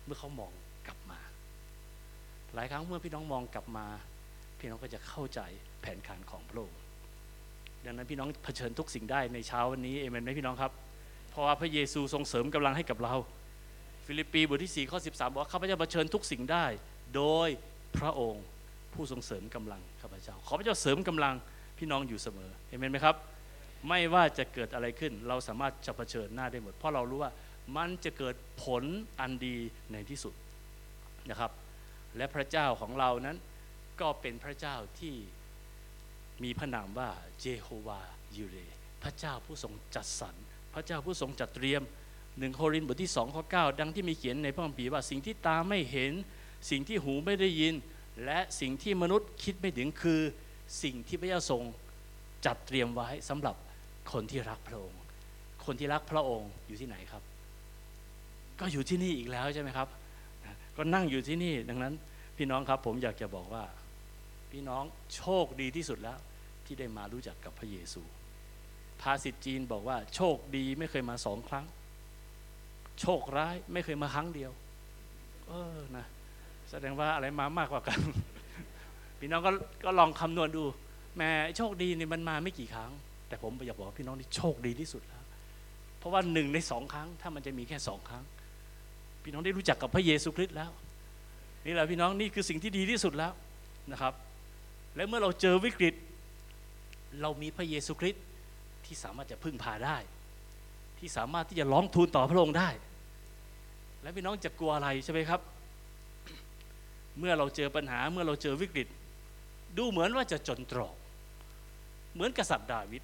เมื่อเขามองกลับมา หลายครั้งเมื่อพี่น้องมองกลับมา พี่น้องก็จะเข้าใจแผนการของพระองค์ ดังนั้นพี่น้องเผชิญทุกสิ่งได้ในเช้าวันนี้เอเมนไหมพี่น้องครับเพราะว่าพระเยซูทรงเสริมกำลังให้กับเรา ฟิลิปปีบทที่4ข้อ13บอกว่าข้าพเจ้าเผชิญทุกสิ่งได้ โดยพระองค์ผู้ทรงเสริมกำลังข้าพเจ้าขอพระเจ้าเสริมกำลังพี่น้องอยู่เสมอเอเมนไหมครับ ไม่ว่าจะเกิดอะไรขึ้น เราสามารถจะเผชิญหน้าได้หมด เพราะเรารู้ว่ามันจะเกิดผลอันดีในที่สุดนะครับ และพระเจ้าของเรานั้นก็เป็นพระเจ้าที่ มีพระนามว่าเยโฮวายูเร พระเจ้าผู้ทรงจัดสรร พระเจ้าผู้ทรงจัดเตรียมหนึ่งโครินธ์บทที่2ข้อ9ดังที่มีเขียนในพระคัมภีร์ว่าสิ่งที่ตาไม่เห็น สิ่งที่หูไม่ได้ยิน และสิ่งที่มนุษย์คิดไม่ถึงคือสิ่งที่พระเจ้าทรงจัดเตรียมไว้สำหรับคนที่รักพระองค์ คนที่รักพระองค์อยู่ที่ไหนครับ ก็อยู่ที่นี่อีกแล้วใช่ไหมครับ ก็นั่งอยู่ที่นี่ดังนั้น พี่น้องครับผมอยากจะบอกว่า พี่น้องโชคดีที่สุดแล้ว ที่ได้มารู้จักกับพระเยซู ภาษิตจีนบอกว่า โชคดีไม่เคยมาสองครั้ง โชคร้ายไม่เคยมาครั้งเดียว เออนะแสดงว่าอะไรมามากกว่ากัน พี่น้องก็ก็ลองคำนวณดูแม่โชคดีนี่มันมาไม่กี่ครั้ง แต่ผมอยากบอกว่าพี่น้องนี่โชคดีที่สุดแล้ว เพราะว่าหนึ่งในสองครั้ง ถ้ามันจะมีแค่สองครั้ง พี่น้องได้รู้จักกับพระเยซูคริสต์แล้ว นี่แหละพี่น้องนี่คือสิ่งที่ดีที่สุดแล้วนะครับ และเมื่อเราเจอวิกฤต เรามีพระเยซูคริสต์ที่สามารถจะพึ่งพาได้ ที่สามารถที่จะร้องทูลต่อพระองค์ได้ และพี่น้องจะกลัวอะไรใช่ไหมครับ เมื่อเราเจอปัญหาเมื่อเราเจอวิกฤต ดูเหมือนว่าจะจนตรอกเหมือนกษัตริย์ดาวิด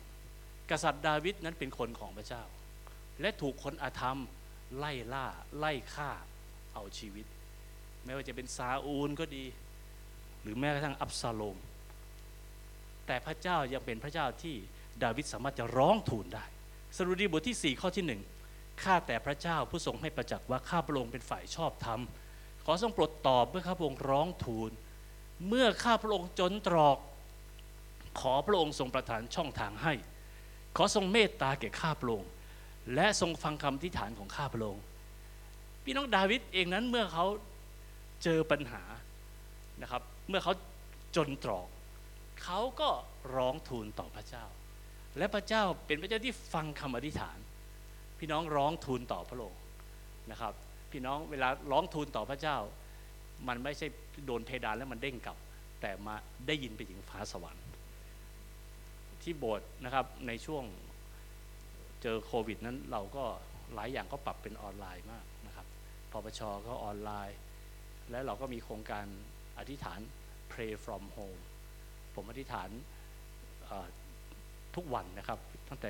กษัตริย์ดาวิดนั้นเป็นคนของพระเจ้า และถูกคนอาธรรมไล่ล่าไล่ฆ่าเอาชีวิต ไม่ว่าจะเป็นซาอูลก็ดี หรือแม้กระทั่งอับซาโลม แต่พระเจ้ายังเป็นพระเจ้าที่ดาวิดสามารถจะร้องทูลได้ สรุดีบทที่ 4 ข้อที่หนึ่งข้าแต่พระเจ้าผู้ทรงให้ประจักษ์ว่าข้าพระองค์เป็นฝ่ายชอบธรรม ขอทรงโปรดตอบเมื่อข้าพระองค์ร้องทูล เมื่อข้าพระองค์จนตรอก ขอพระองค์ทรงประทานช่องทางให้ ขอทรงเมตตาแก่ข้าพระองค์และทรงฟังคำที่ฐานของข้าพระองค์พี่น้องดาวิดเองนั้นเมื่อเขาเจอปัญหานะครับ เมื่อเขาจนตรอก เขาก็ร้องทูลต่อพระเจ้า และพระเจ้าเป็นพระเจ้าที่ฟังคำอธิษฐาน พี่น้องร้องทูลต่อพระองค์นะครับ พี่น้องเวลาร้องทูลต่อพระเจ้า มันไม่ใช่โดนเพดานแล้วมันเด้งกลับ แต่มาได้ยินไปถึงฟ้าสวรรค์ ที่โบสถ์นะครับในช่วงเจอโควิดนั้นเราก็หลายอย่างก็ปรับเป็นออนไลน์มากนะครับพปชก็ออนไลน์ และเราก็มีโครงการอธิษฐาน pray from home ผมอธิษฐานทุกวันนะครับ ตั้งแต่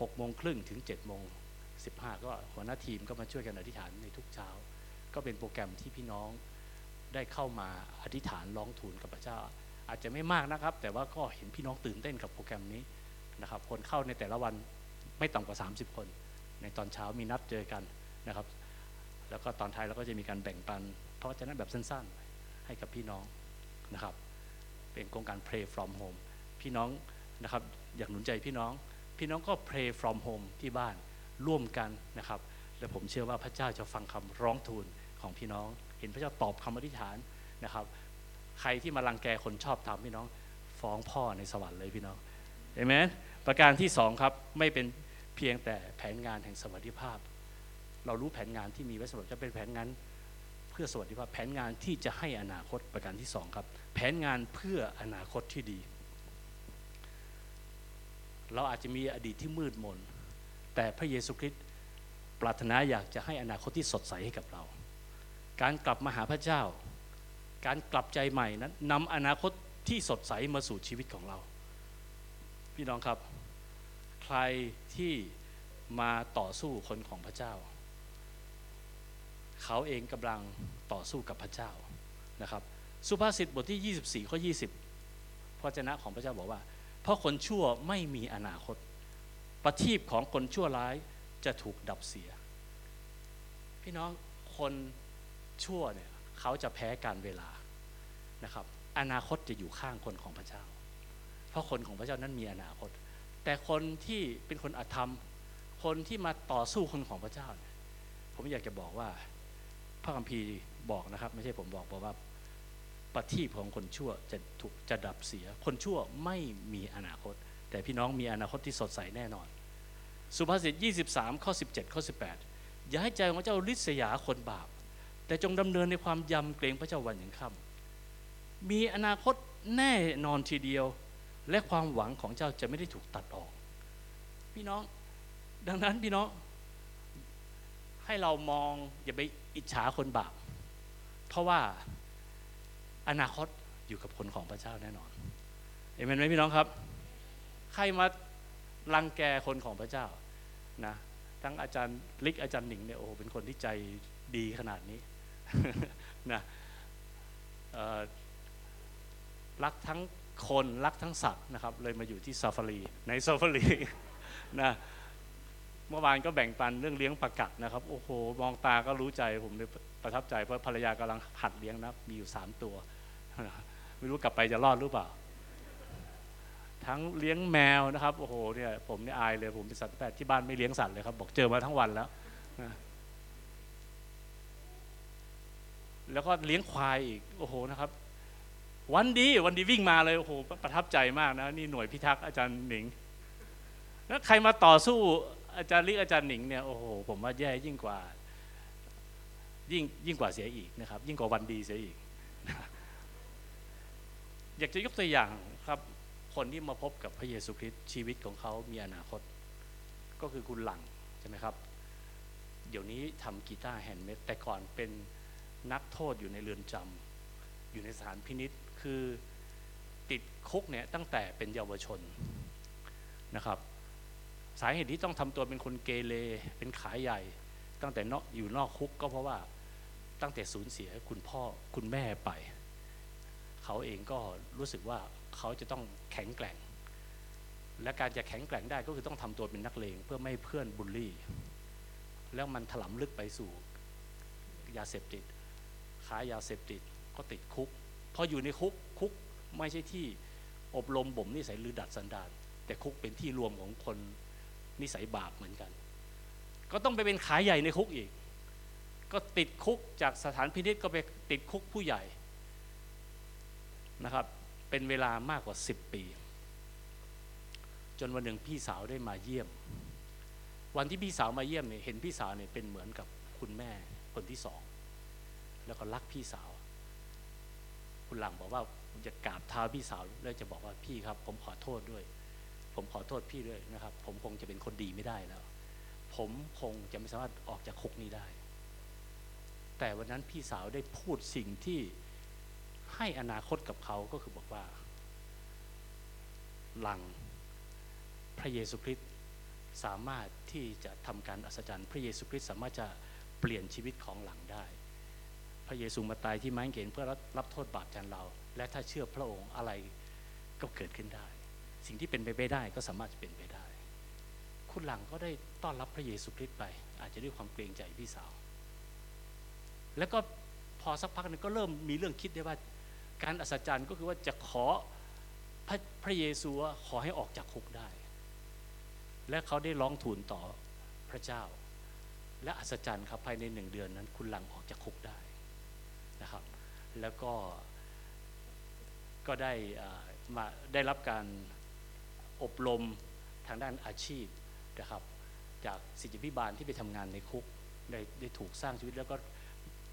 หกโมงครึ่งถึง7จ็ดโมงสิก็หัวหน้าทีมก็มาช่วยกันอธิษฐานในทุกเช้า ก็เป็นโปรแกรมที่พี่น้องได้เข้ามาอธิษฐานร้องทูลกับพระเจ้า อาจจะไม่มากนะครับ แต่ว่าก็เห็นพี่น้องตื่นเต้นกับโปรแกรมนี้นะครับ คนเข้าในแต่ละวันไม่ต่ำกว่า 30 คน ในตอนเช้ามีนัดเจอกันนะครับ แล้วก็ตอนท้ายเราก็จะมีการแบ่งปัน เพราะฉะนั้นแบบสั้นๆ ให้กับพี่น้องนะครับ เป็นโครงการ pray from home พี่น้องนะครับอยากหนุนใจพี่น้อง พี่น้องก็ pray from home ที่บ้านร่วมกันนะครับ และผมเชื่อว่าพระเจ้าจะฟังคำร้องทูลของพี่น้อง เห็นพระเจ้าตอบคำอธิษฐานนะครับ ใครที่มารังแกคนชอบทำพี่น้องฟ้องพ่อในสวรรค์เลยพี่น้องเอเมนประการที่สองครับไม่เป็นเพียงแต่แผนงานแห่งสวัสดิภาพ เรารู้แผนงานที่มีไว้สำหรับจะเป็นแผนงานเพื่อสวัสดิภาพแผนงานที่จะให้อนาคตประการที่สองครับ ผนงานเพื่ออนาคตที่ดี เราอาจจะมีอดีตที่มืดมน แต่พระเยซูคริสต์ปรารถนาอยากจะให้อนาคตที่สดใสให้กับเรา การกลับมาหาพระเจ้า การกลับใจใหม่นั้นนำอนาคตที่สดใสมาสู่ชีวิตของเรา พี่น้องครับ ใครที่มาต่อสู้คนของพระเจ้า เขาเองกำลังต่อสู้กับพระเจ้านะครับ สุภาษิตบทที่ 24 ข้อ 20 พระเจ้าของพระเจ้าบอกว่า เพราะคนชั่วไม่มีอนาคต ประทีปของคนชั่วร้ายจะถูกดับเสีย พี่น้องคนชั่วเนี่ยเขาจะแพ้การเวลานะครับ อนาคตจะอยู่ข้างคนของพระเจ้า เพราะคนของพระเจ้านั้นมีอนาคต แต่คนที่เป็นคนอธรรม คนที่มาต่อสู้คนของพระเจ้าเนี่ยผมอยากจะบอกว่าพระคัมภีร์บอกนะครับ ไม่ใช่ผมบอกบอกว่า ประทีปของคนชั่วจะถูกจะดับเสีย คนชั่วไม่มีอนาคต แต่พี่น้องมีอนาคตที่สดใสแน่นอน สุภาษิต 23 ข้อ 17 ข้อ 18 อย่าให้ใจของเจ้าริษยาคนบาป แต่จงดำเนินในความยำเกรงพระเจ้าวันอย่างค่ำมีอนาคตแน่นอนทีเดียว และความหวังของเจ้าจะไม่ได้ถูกตัดออก พี่น้อง ดังนั้นพี่น้อง ให้เรามองอย่าไปอิจฉาคนบาปเพราะว่า อนาคตอยู่กับคนของพระเจ้าแน่นอนเอเมนไหมพี่น้องครับ ใครมารังแกคนของพระเจ้านะทั้งอาจารย์ลิกอาจารย์หนิงเนี่ยโอ้โหเป็นคนที่ใจดีขนาดนี้นะรักทั้งคนรักทั้งสัตว์นะครับ เลยมาอยู่ที่ซาฟารีในซาฟารีนะเมื่อวานก็แบ่งปันเรื่องเลี้ยงปลากัดนะครับ โอ้โห มองตาก็รู้ใจผมเลยประทับใจเพราะภรรยากำลังหัดเลี้ยงนะมีอยู่สามตัว ไม่รู้กลับไปจะรอดหรือเปล่า ทั้งเลี้ยงแมวนะครับ โอ้โหเนี่ยผมเนี่ยอายเลยผมเป็นสัตวแพทย์ที่บ้านไม่เลี้ยงสัตว์เลยครับ บอกเจอมาทั้งวันแล้วนะแล้วก็เลี้ยงควายอีกโอ้โหนะครับ วันดีวันดีวิ่งมาเลยโอ้โหประทับใจมากนะนี่หน่วยพิทักษ์อาจารย์หนิงแล้วใครมาต่อสู้อาจารย์ลิกอาจารย์หนิงเนี่ยโอ้โหผมว่าแย่ยิ่งกว่า ยิ่งยิ่งกว่าเสียอีกนะครับ ยิ่งกว่าวันดีเสียอีก อยากจะยกตัวอย่างครับคนที่มาพบกับพระเยซูคริสต์ชีวิตของเขามีอนาคต ก็คือคุณหลังใช่ไหมครับ เดี๋ยวนี้ทำกีตาร์ handmade แต่ก่อนเป็นนักโทษอยู่ในเรือนจำอยู่ในสถานพินิจคือติดคุกเนี่ยตั้งแต่เป็นเยาวชนนะครับ สาเหตุที่ต้องทำตัวเป็นคนเกเรเป็นขายใหญ่ ตั้งแต่นอกอยู่นอกคุกก็เพราะว่าตั้งแต่สูญเสียคุณพ่อคุณแม่ไป เขาเองก็รู้สึกว่าเขาจะต้องแข็งแกร่ง และการจะแข็งแกร่งได้ก็คือต้องทำตัวเป็นนักเลงเพื่อไม่เพื่อนบูลลี่ แล้วมันถลำลึกไปสู่ยาเสพติดค้ายาเสพติดก็ติดคุกพออยู่ในคุกคุกไม่ใช่ที่อบรมบ่มนิสัยหรือดัดสันดานแต่คุกเป็นที่รวมของคนนิสัยบาปเหมือนกัน ก็ต้องไปเป็นขายใหญ่ในคุกอีก ก็ติดคุกจากสถานพินิษก็ไปติดคุกผู้ใหญ่ นะครับ เป็นเวลามากกว่า 10 ปี จนวันหนึ่งพี่สาวได้มาเยี่ยม วันที่พี่สาวมาเยี่ยมเนี่ยเห็นพี่สาวเนี่ยเป็นเหมือนกับคุณแม่คนที่สอง แล้วก็รักพี่สาว คุณหลังบอกว่าจะกราบเท้าพี่สาวแล้วจะบอกว่าพี่ครับ ผมขอโทษด้วย ผมขอโทษพี่ด้วยนะครับ ผมคงจะเป็นคนดีไม่ได้แล้ว ผมคงจะไม่สามารถออกจากคุกนี้ได้ แต่วันนั้นพี่สาวได้พูดสิ่งที่ ให้อนาคตกับเขาก็คือบอกว่า หลังพระเยซูคริสต์สามารถที่จะทำการอัศจรรย์ พระเยซูคริสต์สามารถจะเปลี่ยนชีวิตของหลังได้ พระเยซูมาตายที่ไม้กางเขนเพื่อรับรับโทษบาปแทนเรา และถ้าเชื่อพระองค์อะไรก็เกิดขึ้นได้ สิ่งที่เป็นไปไม่ได้ก็สามารถจะเป็นไปได้ คุณหลังก็ได้ต้อนรับพระเยซูคริสต์ไป อาจจะด้วยความเกรงใจพี่สาว แล้วก็พอสักพักหนึงก็เริ่มมีเรื่องคิดได้ว่า การอัศจรรย์ก็คือว่าจะขอพระพระเยซูว่าขอให้ออกจากคุกได้ และเขาได้ร้องทูลต่อพระเจ้า และอัศจรรย์ครับภายในหนึ่งเดือนนั้น คุณหลังออกจากคุกได้นะครับ แล้วก็ก็ได้มาได้รับการอบรมทางด้านอาชีพนะครับ จากศิษยพิบาลที่ไปทำงานในคุกได้ได้ถูกสร้างชีวิตแล้วก็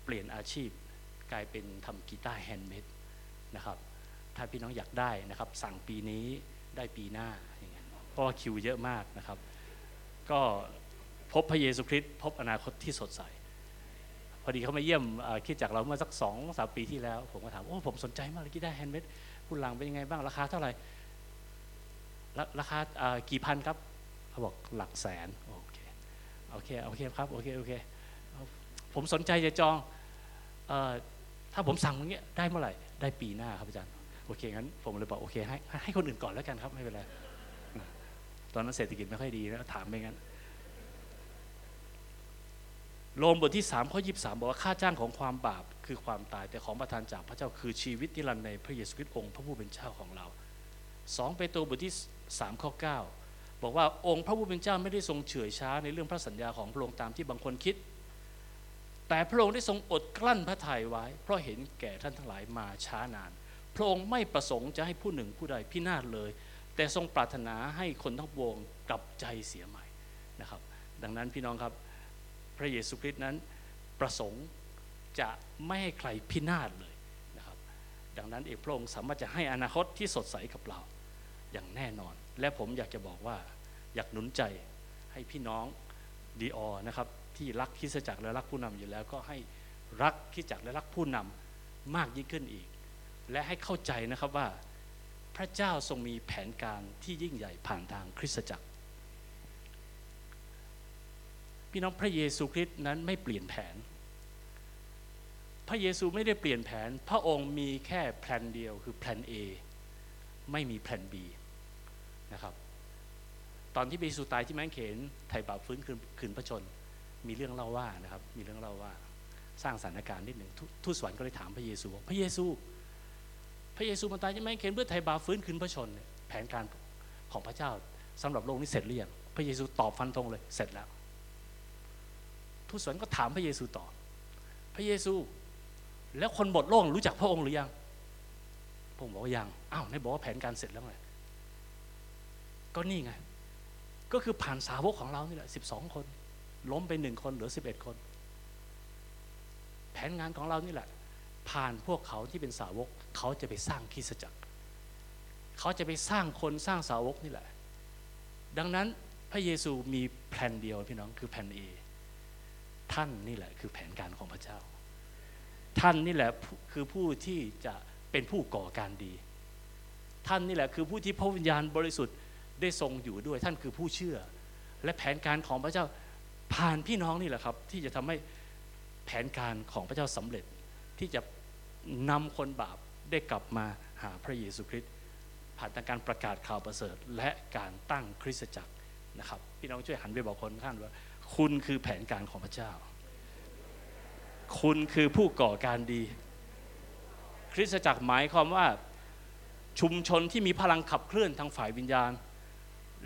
เปลี่ยนอาชีพกลายเป็นทำกีตาร์ handmade นะครับถ้าพี่น้องอยากได้นะครับ สั่งปีนี้ได้ปีหน้าอย่างเงี้ยเพราะว่าคิวเยอะมากนะครับ ก็พบพระเยซูคริสต์พบอนาคตที่สดใส พอดีเขามาเยี่ยมคริสตจักรเราเมื่อสักสองสามปีที่แล้ว ผมก็ถาม โอ้ผมสนใจมากเลยกีตาร์ handmade คุณหลังเป็นยังไงบ้าง ราคาเท่าไหร่ราราคากี่พันครับเขาบอกหลักแสน โอเค โอเค โอเคครับ โอเค โอเค ผมสนใจจะจองอ ถ้าผมสั่งอย่างเงี้ยได้เมื่อไหร่ได้ปีหน้าครับอาจารย์โอเคงั้นผมเลยบอกโอเคให้ให้คนอื่นก่อนแล้วกันครับไม่เป็นไรตอนนั้นเศรษฐกิจไม่ค่อยดีแล้วถามไปงั้นโรมบทที่3ข้อ23 บอกว่าค่าจ้างของความบาปคือความตาย แต่ของประทานจากพระเจ้าคือชีวิตนิรันดร์ในพระเยซูคริสต์องค์พระผู้เป็นเจ้าของเราสองเปโตรบทที่3ข้อ9บอกว่าองค์พระผู้เป็นเจ้าไม่ได้ทรงเฉื่อยช้าในเรื่องพระสัญญาของพระองค์ตามที่บางคนคิด แต่พระองค์ได้ทรงอดกลั้นพระทัยไว้ เพราะเห็นแก่ท่านทั้งหลายมาช้านาน พระองค์ไม่ประสงค์จะให้ผู้หนึ่งผู้ใดพินาศเลย แต่ทรงปรารถนาให้คนทั้งปวงกลับใจเสียใหม่นะครับ ดังนั้นพี่น้องครับพระเยซูคริสต์นั้นประสงค์จะไม่ให้ใครพินาศเลยนะครับ ดังนั้นเอกพระองค์สามารถจะให้อนาคตที่สดใสกับเราอย่างแน่นอน และผมอยากจะบอกว่าอยากหนุนใจให้พี่น้องดีออนะครับ ที่รักคริสตจักรและรักผู้นำอยู่แล้ว ก็ให้รักคริสตจักรและรักผู้นำมากยิ่งขึ้นอีก และให้เข้าใจนะครับว่าพระเจ้าทรงมีแผนการที่ยิ่งใหญ่ผ่านทางคริสตจักร พี่น้องพระเยซูคริสต์นั้นไม่เปลี่ยนแผน พระเยซูไม่ได้เปลี่ยนแผน พระองค์มีแค่แผนเดียวคือแผน A ไม่มีแผน B นะครับ ตอนที่พระเยซูตายที่แมงเขนไถ่บาปฟื้นคืนพระชน มีเรื่องเล่าว่านะครับ มีเรื่องเล่าว่าสร้างสถานการณ์นิดหนึ่งทูตสวรรค์ก็เลยถามพระเยซูบอกพระเยซู พระเยซูมาตายที่แมเข็นเพื่อไถ่บาฟื้นคืนพระชน แผนการของพระเจ้าสำหรับโลกนี้เสร็จหรือยังพระเยซูตอบฟันธงเลยเสร็จแล้วทูตสวรรค์ก็ถามพระเยซูต่อ พระเยซู แล้วคนหมดโลกรู้จักพระองค์หรือยังพระองค์บอกว่ายังอ้าวไหนบอกว่าแผนการเสร็จแล้วไงก็นี่ไง ก็คือผ่านสาวกของเรานี่แหละสิบสองคน ล้มไปหนึ่งคนเหลือสิบเอ็ดคน แผนงานของเรานี่แหละ ผ่านพวกเขาที่เป็นสาวก เขาจะไปสร้างคริสจักร เขาจะไปสร้างคนสร้างสาวกนี่แหละ ดังนั้นพระเยซูมีแผนเดียวพี่น้องคือแผนเอท่านนี่แหละคือแผนการของพระเจ้า ท่านนี่แหละคือผู้ที่จะเป็นผู้ก่อการดี ท่านนี่แหละคือผู้ที่พระวิญญาณบริสุทธิ์ได้ทรงอยู่ด้วย ท่านคือผู้เชื่อ และแผนการของพระเจ้า ผ่านพี่น้องนี่แหละครับ ที่จะทำให้แผนการของพระเจ้าสำเร็จที่จะนำคนบาปได้กลับมาหาพระเยซูคริสต์ผ่านทางการประกาศข่าวประเสริฐ และการตั้งคริสตจักรนะครับ พี่น้องช่วยหันไปบอกคนข้างว่า คุณคือแผนการของพระเจ้า คุณคือผู้ก่อการดี คริสตจักรหมายความว่าชุมชนที่มีพลังขับเคลื่อนทางฝ่ายวิญญาณ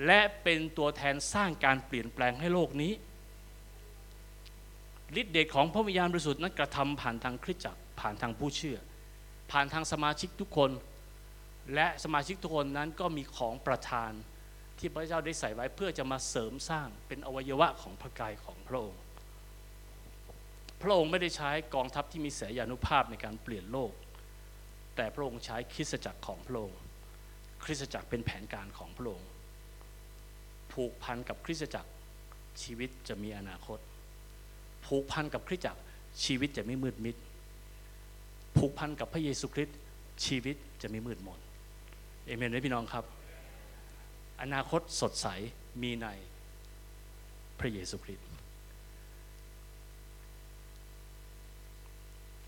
และเป็นตัวแทนสร้างการเปลี่ยนแปลงให้โลกนี้ ฤทธิเดชของพระวิญญาณบริสุทธิ์นั้นกระทำผ่านทางคริสตจักรผ่านทางผู้เชื่อ ผ่านทางสมาชิกทุกคน และสมาชิกทุกคนนั้นก็มีของประทาน ที่พระเจ้าได้ใส่ไว้เพื่อจะมาเสริมสร้างเป็นอวัยวะของพระกายของพระองค์ พระองค์ไม่ได้ใช้กองทัพที่มีเสยานุภาพในการเปลี่ยนโลก แต่พระองค์ใช้คริสตจักรของพระองค์ คริสตจักรเป็นแผนการของพระองค์ผูกพันกับคริสตจักรชีวิตจะมีอนาคต ผูกพันกับคริสตจักรชีวิตจะไม่มืดมิด ผูกพันกับพระเยซูคริสต์ชีวิตจะไม่มืดมนเอเมนไหมพี่น้องครับ อนาคตสดใสมีในพระเยซูคริสต์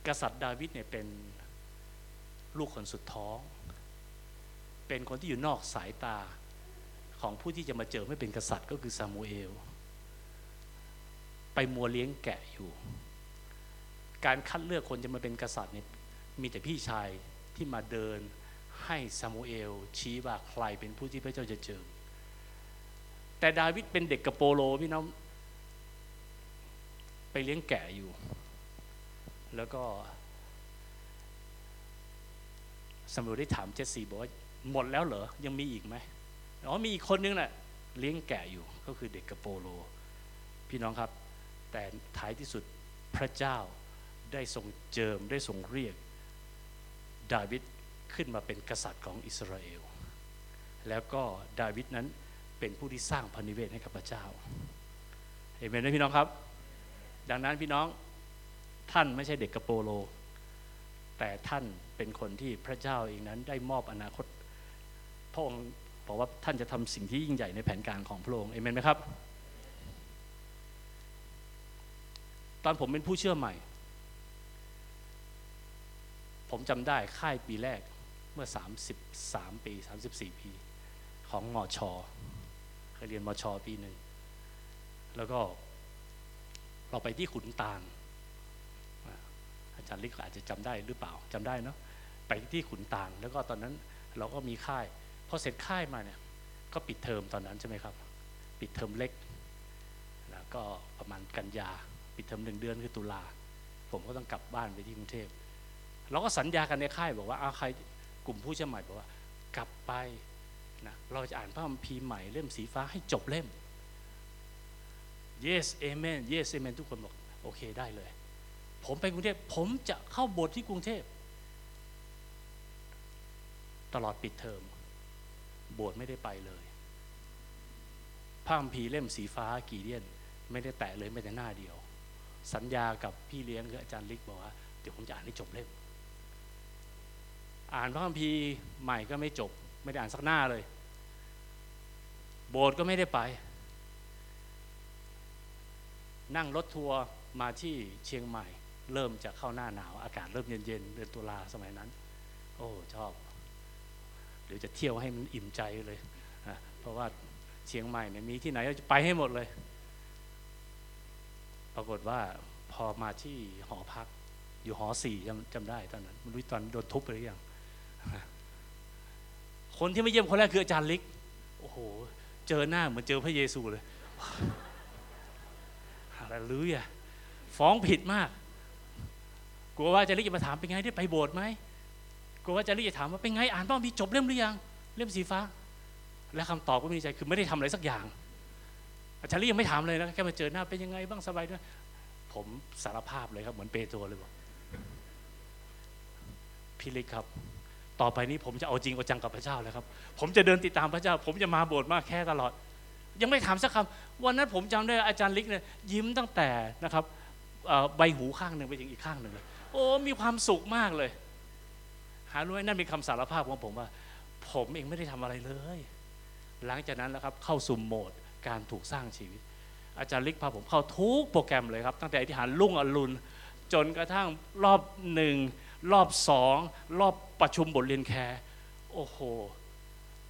กษัตริย์ดาวิดเนี่ยเป็นลูกคนสุดท้อง เป็นคนที่อยู่นอกสายตาของผู้ที่จะมาเจอไม่เป็นกษัตริย์ก็คือซามูเอล ไปมัวเลี้ยงแกะอยู่ การคัดเลือกคนจะมาเป็นกษัตริย์เนี่ยมีแต่พี่ชายที่มาเดินให้ซามูเอลชี้ว่าใครเป็นผู้ที่พระเจ้าจะเจอแต่ดาวิดเป็นเด็กกระโปโลพี่น้องไปเลี้ยงแกะอยู่ แล้วก็สำรวจได้ถามเจสซี่บอกว่าหมดแล้วเหรอ ยังมีอีกไหมอ๋อมีอีกคนนึงแหละเลี้ยงแกะอยู่ก็คือเด็กกระโปโล พี่น้องครับ แต่ท้ายที่สุดพระเจ้าได้ทรงเจิมได้ทรงเรียกดาวิดขึ้นมาเป็นกษัตริย์ของอิสราเอล แล้วก็ดาวิดนั้นเป็นผู้ที่สร้างพันธิเวศให้กับพระเจ้าเห็นไหมพี่น้องครับ ดังนั้นพี่น้องท่านไม่ใช่เด็กกระโปโล แต่ท่านเป็นคนที่พระเจ้าเองนั้นได้มอบอนาคตพระองค์บอกว่าท่านจะทำสิ่งที่ยิ่งใหญ่ในแผนการของพระองค์เอเมนไหมครับ ตอนผมเป็นผู้เชื่อใหม่ ผมจำได้ค่ายปีแรกเมื่อ 33 ปี 34 ปี ของงอชอยเรียนมอชปีหนึ่ง แล้วก็เราไปที่ขุนตาลอ่าอาจารย์ลิกอาจจะจำได้หรือเปล่าจำได้เนาะไปที่ขุนตาลแล้วก็ตอนนั้นเราก็มีค่ายพอเสร็จค่ายมาเนี่ยก็ปิดเทอมตอนนั้นใช่ไหมครับ ปิดเทอมเล็ก แล้วก็ประมาณกันยา ปิดเทอมหนึ่งเดือนคือตุลาผมก็ต้องกลับบ้านไปที่กรุงเทพเราก็สัญญากันในค่ายบอกว่าเอาใครกลุ่มผู้เชื่อใหม่บอกว่ากลับไปนะเราจะอ่านพระคัมภีร์ใหม่เล่มสีฟ้าให้จบเล่ม yes amen yes amen ทุกคนบอกโอเคได้เลย ผมไปกรุงเทพผมจะเข้าโบสถ์ที่กรุงเทพตลอดปิดเทอมโบสถ์ไม่ได้ไปเลยพระคัมภีร์เล่มสีฟ้ากีเดียน ไม่ได้แตะเลยไม่แต่หน้าเดียว สัญญากับพี่เลี้ยงคืออาจารย์ลิกบอกว่าเดี๋ยวผมจะอ่านให้จบเล่มอ่านพระคัมภีร์ใหม่ก็ไม่จบ ไม่ได้อ่านสักหน้าเลย โบสถ์ก็ไม่ได้ไป นั่งรถทัวร์มาที่เชียงใหม่ เริ่มจะเข้าหน้าหนาว อากาศเริ่มเย็นๆเดือนตุลาสมัยนั้น โอ้ชอบ เดี๋ยวจะเที่ยวให้มันอิ่มใจเลย เพราะว่าเชียงใหม่เนี่ยมีที่ไหนก็จะไปให้หมดเลย ปรากฏว่าพอมาที่หอพัก อยู่หอสี่จำจำได้ตอนนั้นไม่รู้ตอนโดนทุบไปหรือยังคนที่ไมาเยี่ยมคนแรกคืออาจารย์ลิกโอ้โห เจอหน้าเหมือนเจอพระเยซูเลยอะไรลืออะฟ้องผิดมาก กลัวว่าอาจารย์ลิกจะมาถามเป็นไงได้ไปโบสถ์ไหมกลัวว่าอาจารย์ลิกจะถามว่าเป็นไงอ่านบ้างมีจบเล่มหรือยัง เล่มสีฟ้า และคำตอบก็ไม่มีใจคือไม่ได้ทำอะไรสักอย่าง อาจารย์ลิกยังไม่ถามเลยนะแค่มาเจอหน้าเป็นยังไงบ้างสบายด้วยผมสารภาพเลยครับ เหมือนเปโตรเลยบอกพี่ลิกครับ ต่อไปนี้ผมจะเอาจริงเอาจังกับพระเจ้าแล้วครับ ผมจะเดินติดตามพระเจ้า ผมจะมาโบสถ์มากแค่ตลอด ยังไม่ถามสักคำวันนั้นผมจำได้อาจารย์ลิกเนี่ยยิ้มตั้งแต่นะครับใบหูข้างหนึ่งไปถึงอีกข้างหนึ่งเลยโอ้มีความสุขมากเลย หารู้ไหมนั่นเป็นคำสารภาพของผมว่า ผมเองไม่ได้ทำอะไรเลย หลังจากนั้นแล้วครับ เข้าสู่โหมด การถูกสร้างชีวิต อาจารย์ลิกพาผมเข้าทุกโปรแกรมเลยครับ ตั้งแต่อธิษฐานลุ่งอรุณจนกระทั่งรอบหนึ่งรอบสองรอบประชุมบทเรียนแคร์โอ้โห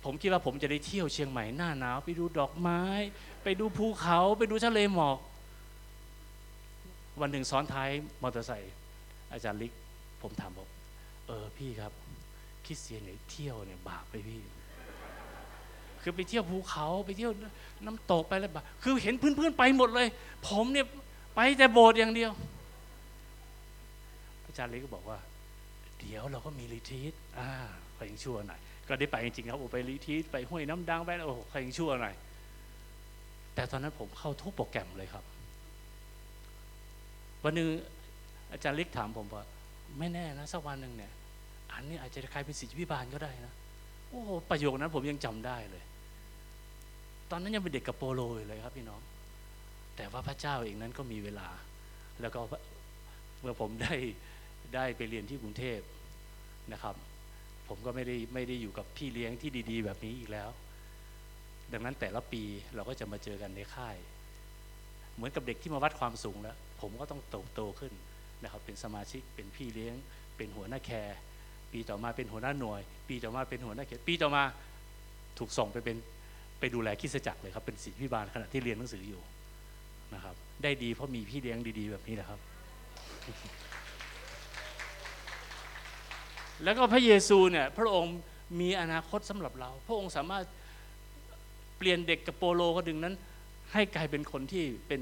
ผมคิดว่าผมจะได้เที่ยวเชียงใหม่หน้าหนาว ไปดูดอกไม้ ไปดูภูเขาไปดูทะเลหมอก วันหนึ่งซ้อนท้ายมอเตอร์ไซค์อาจารย์ลิกผมถามบอกเออพี่ครับคริดเสียนเนี่ยเที่ยวเนี่ยบาปไปพี่ คือไปเที่ยวภูเขาไปเที่ยวน้ำตกไปแล้วบาปคือเห็นเพื่อนๆไปหมดเลย ผมเนี่ยไปแต่โบสถ์อย่างเดียวอาจารย์ลิกก็บอกว่า เดี๋ยวเราก็มีรีทรีตอ่าใครยังชั่วหน่อยก็ได้ไปจริงๆครับโอ้ไปรีทรีตไปห้วยน้ำดังไปโอ้ใครยังชั่วหน่อยแต่ตอนนั้นผมเข้าทุกโปรแกรมเลยครับ วันหนึ่งอาจารย์ลิกถามผมว่า ไม่แน่นะสักวันหนึ่งเนี่ยอันนี้อาจจะกลายเป็นสิทธิพิบาลก็ได้นะโอ้ประโยคนั้นผมยังจำได้เลย ตอนนั้นยังเป็นเด็กกับโปโลอยู่เลยครับพี่น้อง แต่ว่าพระเจ้าเองนั้นก็มีเวลา แล้วก็เมื่อผมได้ได้ไปเรียนที่กรุงเทพนะครับ ผมก็ไม่ได้ไม่ได้อยู่กับพี่เลี้ยงที่ดี ๆ แบบนี้อีกแล้ว ดังนั้นแต่ละปีเราก็จะมาเจอกันในค่าย เหมือนกับเด็กที่มาวัดความสูงแล้ว ผมก็ต้องโตโตขึ้นนะครับเป็นสมาชิกเป็นพี่เลี้ยง เป็นหัวหน้าแคร์ปีต่อมาเป็นหัวหน้าหน่วย ปีต่อมาเป็นหัวหน้าเขตปีต่อมาถูกส่งไปเป็น ไปดูแลคิสจักรเลยครับ เป็นศิษย์พิบาลขณะที่เรียนหนังสืออยู่นะครับ ได้ดีเพราะมีพี่เลี้ยงดีๆ แบบนี้แหละครับ แล้วก็พระเยซูเนี่ยพระองค์มีอนาคตสำหรับเรา พระองค์สามารถเปลี่ยนเด็กกับโปโลคนหนึ่งนั้น ให้กลายเป็นคนที่เป็น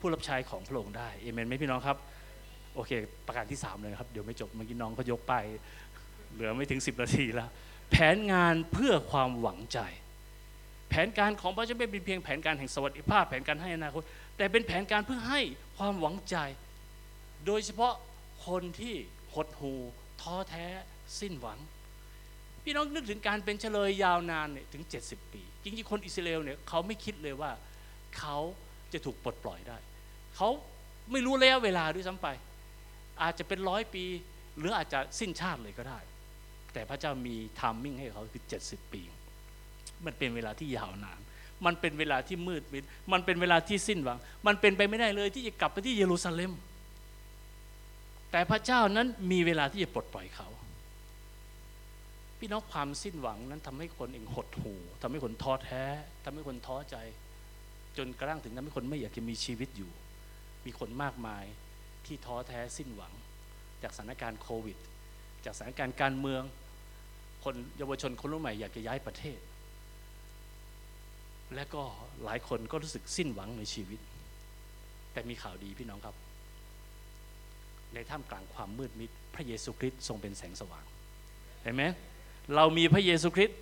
ผู้รับใช้ของพระองค์ได้เอเมนไหมพี่น้องครับ โอเค ประการที่สามเลยนะครับ เดี๋ยวไม่จบเมื่อกี้น้องเขายกไป เหลือไม่ถึง 10 นาทีแล้ว แผนงานเพื่อความหวังใจ แผนการของพระเจ้าไม่เป็นเพียงแผนการแห่งสวัสดิภาพ แผนการให้อนาคต แต่เป็นแผนการเพื่อให้ความหวังใจ โดยเฉพาะคนที่หดหูท้อแท้สิ้นหวัง พี่น้องนึกถึงการเป็นเฉลยยาวนานเนี่ยถึง 70 ปี จริงๆ คนอิสราเอลเนี่ยเขาไม่คิดเลยว่าเขาจะถูกปลดปล่อยได้ เขาไม่รู้ระยะเวลาด้วยซ้ำไป อาจจะเป็นร้อยปี หรืออาจจะสิ้นชาติเลยก็ได้ แต่พระเจ้ามีทามมิ่งให้เขาคือ 70 ปี มันเป็นเวลาที่ยาวนาน มันเป็นเวลาที่มืดมิด มันเป็นเวลาที่สิ้นหวัง มันเป็นไปไม่ได้เลยที่จะกลับไปที่เยรูซาเล็ม แต่พระเจ้านั้นมีเวลาที่จะปลดปล่อยเขา พี่น้องความสิ้นหวังนั้นทำให้คนเองหดหู่ทำให้คนท้อแท้ทำให้คนท้อใจ จนกระทั่งถึงทำให้คนไม่อยากจะมีชีวิตอยู่ มีคนมากมายที่ท้อแท้สิ้นหวัง จากสถานการณ์โควิด จากสถานการณ์การเมือง คนเยาวชนคนรุ่นใหม่อยากจะย้ายประเทศ และก็หลายคนก็รู้สึกสิ้นหวังในชีวิต แต่มีข่าวดีพี่น้องครับ ในท่ามกลางความมืดมิด พระเยซูคริสต์ทรงเป็นแสงสว่างเห็นไหมเรามีพระเยซูคริสต์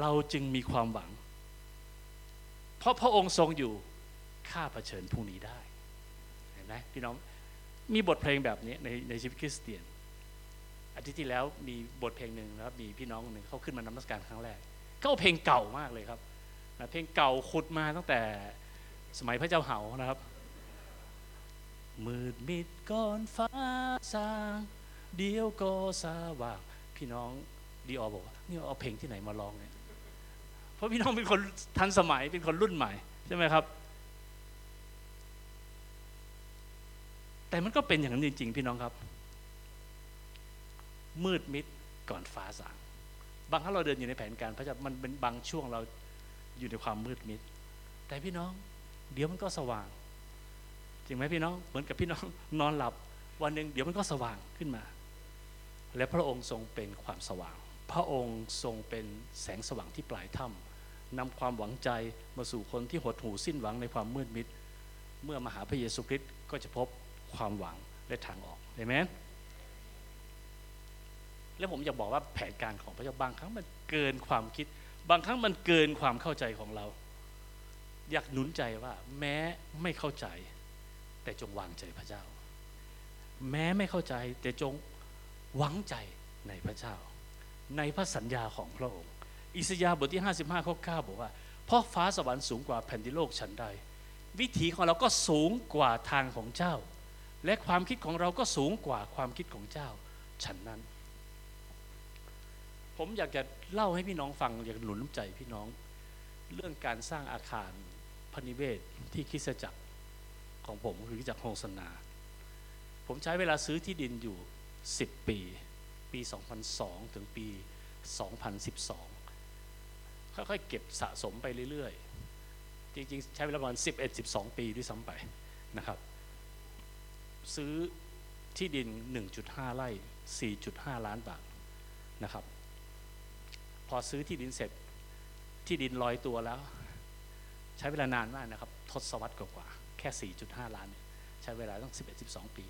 เราจึงมีความหวัง เพราะพระองค์ทรงอยู่ข้าเผชิญพรุ่งนี้ได้เห็นไหมพี่น้องมีบทเพลงแบบนี้ในในชีวิตคริสเตียนอาทิตย์ที่แล้วมีบทเพลงหนึ่งนะครับมีพี่น้องหนึ่งเขาขึ้นมานมัสการครั้งแรกก็เอาเพลงเก่ามากเลยครับ นะเพลงเก่าขุดมาตั้งแต่สมัยพระเจ้าเหานะครับ มืดมิดก่อนฟ้าสางเดียวก็สว่างพี่น้องดีออบอกว่านี่เอาเพลงที่ไหนมาร้องเนี่ยเพราะพี่น้องเป็นคนทันสมัยเป็นคนรุ่นใหม่ใช่ไหมครับ แต่มันก็เป็นอย่างนั้นจริง ๆ พี่น้องครับ มืดมิดก่อนฟ้าสางบางครั้งเราเดินอยู่ในแผนการพระเจ้ามันเป็นบางช่วงเรา อยู่ในความมืดมิด แต่พี่น้อง เดี๋ยวมันก็สว่าง จริงไหมพี่น้อง เหมือนกับพี่น้องนอนหลับ วันหนึ่งเดี๋ยวมันก็สว่างขึ้นมา และพระองค์ทรงเป็นความสว่าง พระองค์ทรงเป็นแสงสว่างที่ปลายถ้ำนำความหวังใจมาสู่คนที่หดหู่สิ้นหวังในความมืดมิด เมื่อมาหาพระเยซูคริสต์ก็จะพบความหวังและทางออกเห็นไหมแล้วผมอยากบอกว่าแผนการของพระเจ้าบางครั้งมันเกินความคิด บางครั้งมันเกินความเข้าใจของเรา อยากหนุนใจว่า แม้ไม่เข้าใจ แต่จงวางใจพระเจ้า แม้ไม่เข้าใจแต่จงหวังใจในพระเจ้า ในพระสัญญาของพระองค์ อิสยาห์บทที่ 55ข้อ9บอกว่า เพราะฟ้าสวรรค์สูงกว่าแผ่นดินโลกชั้นใด วิถีของเราก็สูงกว่าทางของเจ้า และความคิดของเราก็สูงกว่าความคิดของเจ้าฉันนั้น ผมอยากจะเล่าให้พี่น้องฟังอยากหนุนน้ำใจพี่น้อง เรื่องการสร้างอาคารพนิเวศที่คิสจักรของผมคือคิสจักรโฮสนา ผมใช้เวลาซื้อที่ดินอยู่ 10 ปี ปี 2002 ถึงปี 2012 ค่อยๆเก็บสะสมไปเรื่อยๆ จริงๆ ใช้เวลาประมาณ 11-12 ปีด้วยซ้ำไปนะครับ ซื้อที่ดิน 1.5 ไร่ 4.5 ล้านบาทนะครับ อซื้อที่ดินเสร็จที่ดินลอยตัวแล้ว ใช้เวลานานมากนะครับ ทศวรรษกว่าๆแค่ 4.5 ล้านเนี่ยใช้เวลาตั้ง 11-12 ปี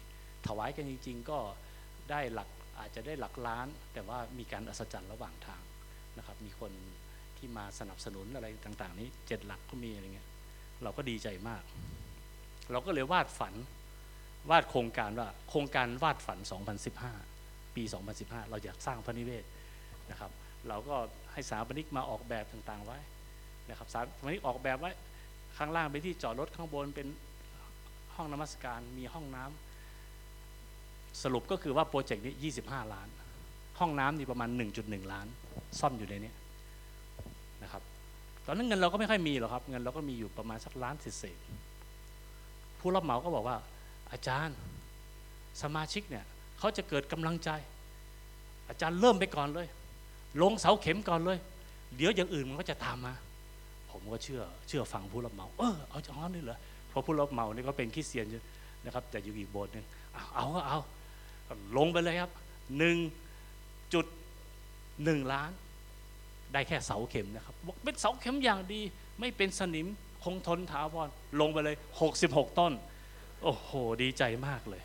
ถวายกันจริง ๆ ก็ได้หลักอาจจะได้หลักล้าน แต่ว่ามีการอัศจรรย์ระหว่างทางนะครับ มีคนที่มาสนับสนุนอะไรต่างๆ นี้เจ็ดหลักก็มีอะไรเงี้ยเราก็ดีใจมาก เราก็เลยวาดฝันวาดโครงการว่าโครงการวาดฝัน 2015 ปี 2015 เราอยากสร้างพระนิเวศนะครับ เราก็ให้สถาปนิกมาออกแบบต่างๆไว้นะครับสถาปนิกออกแบบไว้ข้างล่างเป็นที่จอดรถข้างบนเป็นห้องนมัสการมีห้องน้ำสรุปก็คือว่าโปรเจกต์นี้ 25 ล้าน ห้องน้ำนี่ประมาณ 1.1 ล้าน ซ่อนอยู่ในนี้นะครับตอนนั้นเงินเราก็ไม่ค่อยมีหรอกครับ เงินเราก็มีอยู่ประมาณสักล้านเศษผู้รับเหมาก็บอกว่า อาจารย์สมาชิกเนี่ยเขาจะเกิดกำลังใจ อาจารย์เริ่มไปก่อนเลย ลงเสาเข็มก่อนเลย เดี๋ยวอย่างอื่นมันก็จะตามมา ผมก็เชื่อเชื่อฟังผู้รับเหมา เออเอาจากนั้นนี่เหรอเพราะผู้รับเหมานี่ก็เป็นคริสเตียนนะครับ แต่อยู่อีกโบสถ์หนึ่งเอาเอาก็เอาลงไปเลยครับหนึ่งจุดหนึ่งล้าน ได้แค่เสาเข็มนะครับบอกเป็นเสาเข็มอย่างดี ไม่เป็นสนิมคงทนถาวรลงไปเลย 66 ต้น โอ้โห ดีใจมากเลย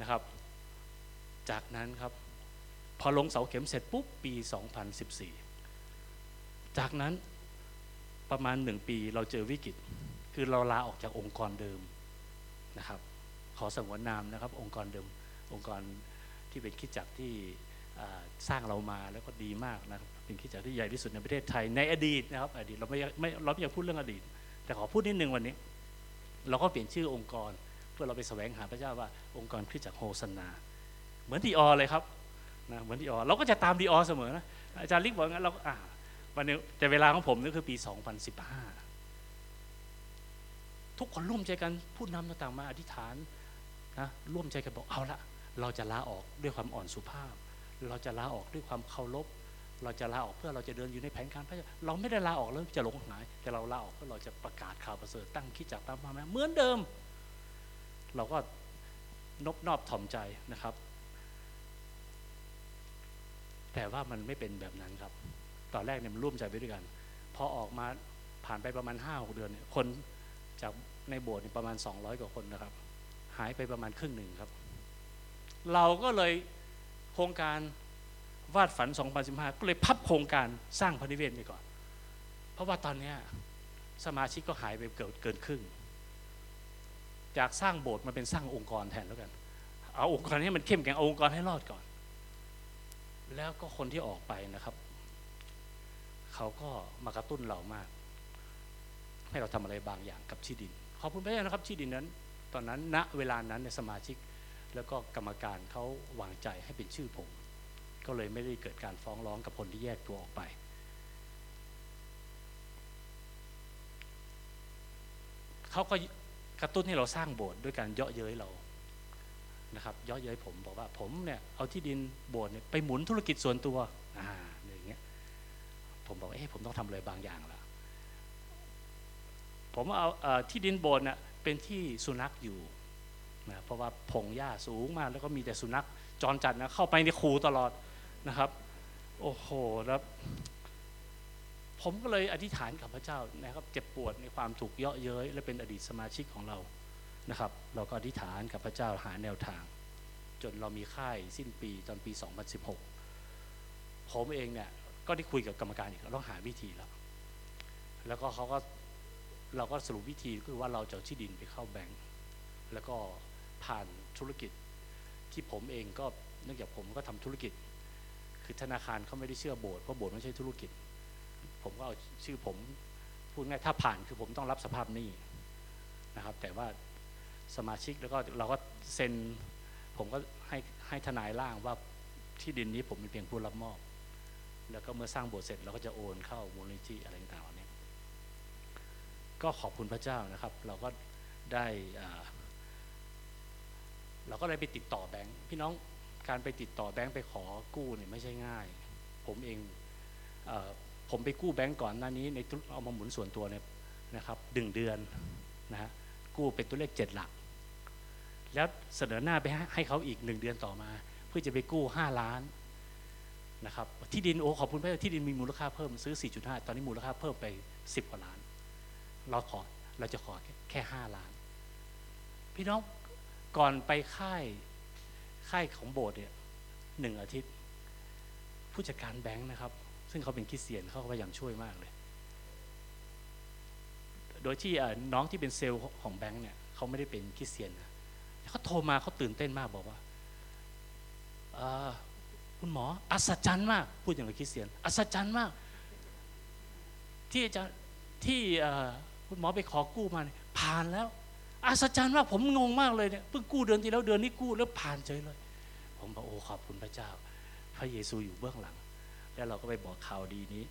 นะครับ จากนั้นครับ พอลงเสาเข็มเสร็จปุ๊บปี 2014 จากนั้นประมาณหนึ่งปีเราเจอวิกฤต คือเราลาออกจากองค์กรเดิมนะครับ ขอสงวนนามนะครับ องค์กรเดิม องค์กรที่เป็นคิดจักรที่สร้างเรามาแล้วก็ดีมากนะครับเป็นคิดจักรที่ใหญ่ที่สุดในประเทศไทยในอดีตนะครับ อดีตเราไม่ไม่เราไม่อยากพูดเรื่องอดีต แต่ขอพูดนิดนึงวันนี้ เราก็เปลี่ยนชื่อองค์กร เพื่อเราไปแสวงหาพระเจ้าว่าองค์กรคริสตจักรโฮสนา เหมือนดีออเลยครับ นะเหมือนดีออเราก็จะตามดีออเสมอนะอาจารย์ลิกบอกงั้นเราก็อ่าวันนี้แต่เวลาของผมนี่คือปี 2015 ทุกคนร่วมใจกันผู้นำต่างๆมาอธิษฐานนะร่วมใจกันบอกเอาละเราจะลาออกด้วยความอ่อนสุภาพ เราจะลาออกด้วยความเคารพเราจะลาออกเพื่อเราจะเดินอยู่ในแผนการพระเจ้าเราไม่ได้ลาออกแล้วจะหลงหายแต่เราลาออกเพื่อเราจะประกาศข่าวประเสริฐตั้งคิดจากตามมาแม้เหมือนเดิม เราก็นบนอบถ่อมใจนะครับ แต่ว่ามันไม่เป็นแบบนั้นครับ ตอนแรกเนี่ยมันร่วมใจไปด้วยกัน พอออกมาผ่านไปประมาณ5้าเดือนเนี่ยคนจากในโบสถ์ประมาณ 200 กว่าคนนะครับ หายไปประมาณครึ่งหนึ่งครับ เราก็เลยโครงการวาดฝัน 2015 ก็เลยพับโครงการสร้างพระนิเวศไปก่อน เพราะว่าตอนนี้สมาชิกก็หายไปเกินเกินครึ่ง จากสร้างโบสถ์มาเป็นสร้างองค์กรแทนแล้วกัน เอาองค์กรให้มันเข้มแข็งเอาองค์กรให้รอดก่อน แล้วก็คนที่ออกไปนะครับ เขาก็มากระตุ้นเรามาก ให้เราทำอะไรบางอย่างกับที่ดิน ขอบคุณพระเจ้านะครับที่ดินนั้น ตอนนั้นณเวลานั้นในสมาชิกแล้วก็กรรมการเขาวางใจให้เป็นชื่อผม ก็เลยไม่ได้เกิดการฟ้องร้องกับคนที่แยกตัวออกไป เขาก็กระตุ้นให้เราสร้างโบสถ์ด้วยการเยาะเย้ยเรา นะครับเยาะเย้ยผมบอกว่าผมเนี่ยเอาที่ดินโบสถ์เนี่ยไปหมุนธุรกิจส่วนตัวอ่าอย่างเงี้ยผมบอกเอ๊ะผมต้องทำอะไรบางอย่างละผมเอาที่ดินโบสถ์เนี่ยเป็นที่สุนัขอยู่นะเพราะว่าพงหญ้าสูงมาก แล้วก็มีแต่สุนัขจรจัดนะเข้าไปในคูตลอดนะครับ โอ้โหแล้วผมก็เลยอธิษฐานกับพระเจ้านะครับ เจ็บปวดในความถูกเยาะเย้ยและเป็นอดีตสมาชิกของเรา นะครับ เราก็อธิษฐานกับพระเจ้าหาแนวทาง จนเรามีค่ายสิ้นปีตอนปี 2016 ผมเองเนี่ยก็ได้คุยกับกรรมการอีกเราต้องหาวิธีแล้ว แล้วก็เขาก็เราก็สรุปวิธีคือว่าเราจะที่ดินไปเข้าแบงก์แล้วก็ผ่านธุรกิจที่ผมเองก็เนื่องจากผมก็ทำธุรกิจ คือธนาคารเขาไม่ได้เชื่อโบสถ์เพราะโบสถ์ไม่ใช่ธุรกิจ ผมก็เอาชื่อผมพูดง่ายถ้าผ่านคือผมต้องรับสภาพหนี้นะครับ แต่ว่า สมาชิกแล้วก็เราก็เซ็นผมก็ให้ให้ทนายร่างว่าที่ดินนี้ผมเป็นเพียงผู้รับมอบ แล้วก็เมื่อสร้างโบสถ์เสร็จเราก็จะโอนเข้ามูลนิธิอะไรต่างๆเหล่านี้ก็ขอบคุณพระเจ้านะครับ เราก็ได้เราก็เลยไปติดต่อแบงค์พี่น้องการไปติดต่อแบงค์ไปขอกู้เนี่ยไม่ใช่ง่าย ผมเองเออผมไปกู้แบงค์ก่อนหน้านี้ในธุรเอามาหมุนส่วนตัวเนี่ยนะครับดึงเดือนนะฮะกู้เป็นตัวเลขเจ็ดหลัก แล้วเสนอหน้าไปให้เขาอีกหนึ่งเดือนต่อมา เพื่อจะไปกู้ห้าล้านนะครับที่ดินโอ้ขอบคุณพระเจ้าที่ดินมีมูลค่าเพิ่มซื้อ 4.5 ตอนนี้มูลค่าเพิ่มไป 10 กว่าล้าน เราขอเราจะขอแค่แค่ห้าล้าน พี่น้องก่อนไปค่ายค่ายของโบสถ์เนี่ยหนึ่งอาทิตย์ ผู้จัดการแบงค์นะครับ ซึ่งเขาเป็นคริสเตียนเขาพยายามช่วยมากเลย โดยที่น้องที่เป็นเซลล์ของแบงค์เนี่ยเขาไม่ได้เป็นคริสเตียนนะ เขาโทรมาเขาตื่นเต้นมากบอกว่าคุณหมออัศจรรย์มากพูดอย่างกับคริสเตียนอัศจรรย์มาก ที่อาจารย์ที่คุณหมอไปขอกู้มาผ่านแล้วอัศจรรย์มากผมงงมากเลยเนี่ยเพิ่งกู้เดือนที่แล้วเดือนนี้กู้แล้วผ่านเฉยเลย ผมบอกโอ้ขอบคุณพระเจ้า พระเยซูอยู่เบื้องหลัง แล้วเราก็ไปบอกข่าวดีนี้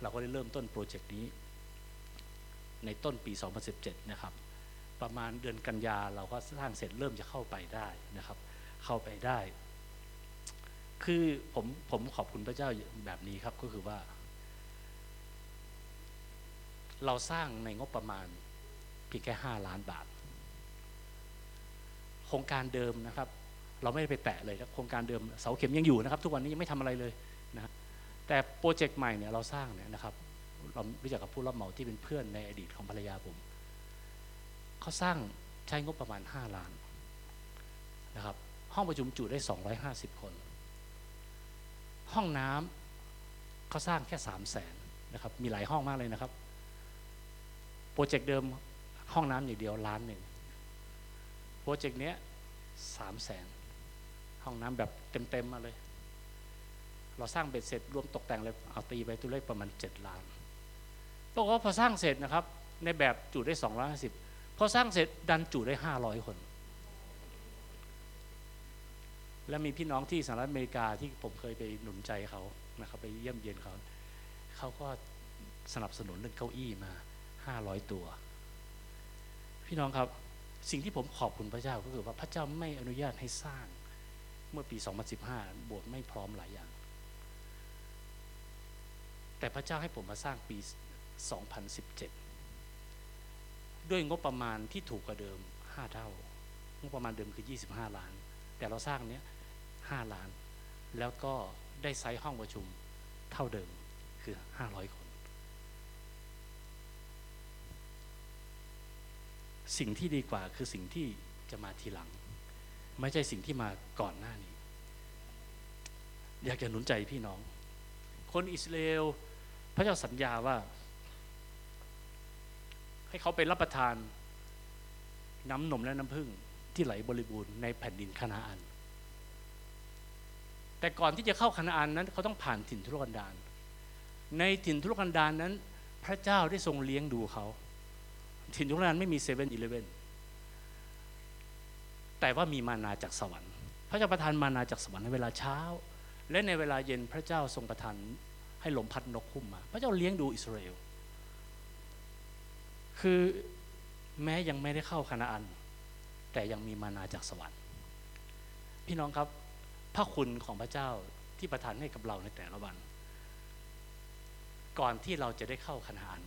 เราก็ได้เริ่มต้นโปรเจกต์นี้ ในต้นปี 2017 นะครับ ประมาณเดือนกันยาเราก็สร้างเสร็จเริ่มจะเข้าไปได้นะครับ เข้าไปได้ คือผมผมขอบคุณพระเจ้าแบบนี้ครับก็คือว่า เราสร้างในงบประมาณเพียงแค่5ล้านบาท โครงการเดิมนะครับ เราไม่ได้ไปแตะเลยครับโครงการเดิมเสาเข็มยังอยู่นะครับ ทุกวันนี้ยังไม่ทำอะไรเลยนะแต่โปรเจกต์ใหม่เนี่ยเราสร้างเนี่ยนะครับเรารู้จักกับผู้รับเหมาที่เป็นเพื่อนในอดีตของภรรยาผม เขาสร้างใช้งบประมาณ 5 ล้านนะครับ ห้องประชุมจุได้ 250 คน ห้องน้ำเขาสร้างแค่ 3 0 0แสนนะครับ มีหลายห้องมากเลยนะครับ โปรเจกต์เดิมห้องน้ำอย่างเดียวล้านหนึ่ง โปรเจกต์เนี้ยสามแสนห้องน้ำแบบเต็มๆมาเลย เราสร้างเบ็ดเสร็จรวมตกแต่งเลยเอาตีไปตัวเลขประมาณ 7 ล้านปรากว่าพอสร้างเสร็จนะครับ ในแบบจุได้ 250 พอสร้างเสร็จดันจุได้ห้าร้อยคน และมีพี่น้องที่สหรัฐอเมริกาที่ผมเคยไปหนุนใจเขานะครับไปเยี่ยมเยียนเขา เขาก็สนับสนุนเรื่องเก้าอี้มาห้าร้อยตัว พี่น้องครับสิ่งที่ผมขอบคุณพระเจ้าก็คือว่าพระเจ้าไม่อนุญาตให้สร้างเมื่อปี 2015 โบสถ์ไม่พร้อมหลายอย่าง แต่พระเจ้าให้ผมมาสร้างปี 2017 ด้วยงบประมาณที่ถูกกว่าเดิม 5 เท่า งบประมาณเดิมคือ 25 ล้าน แต่เราสร้างเนี้ย5ล้าน แล้วก็ได้ไซส์ห้องประชุมเท่าเดิมคือ 500 คน สิ่งที่ดีกว่าคือสิ่งที่จะมาทีหลัง ไม่ใช่สิ่งที่มาก่อนหน้านี้ อยากจะหนุนใจพี่น้อง คนอิสราเอลพระเจ้าสัญญาว่า ให้เขาไปรับประทานน้ำนมและน้ำผึ้งที่ไหลบริบูรณ์ในแผ่นดินคานาอัน แต่ก่อนที่จะเข้าคานาอันนั้นเขาต้องผ่านถิ่นทุรกันดารในถิ่นทุรกันดารนั้น พระเจ้าได้ทรงเลี้ยงดูเขา ถิ่นทุรกันดารไม่มีเซเว่นอีเลเว่นแต่ว่ามีมานาจากสวรรค์ พระเจ้าประทานมานาจากสวรรค์ในเวลาเช้า และในเวลาเย็นพระเจ้าทรงประทานให้ลมพัดนกคุ้มมา พระเจ้าเลี้ยงดูอิสราเอล คือแม้ยังไม่ได้เข้าคานาอัน แต่ยังมีมานาจากสวรรค์ พี่น้องครับ พระคุณของพระเจ้าที่ประทานให้กับเราในแต่ละวัน ก่อนที่เราจะได้เข้าคานาอัน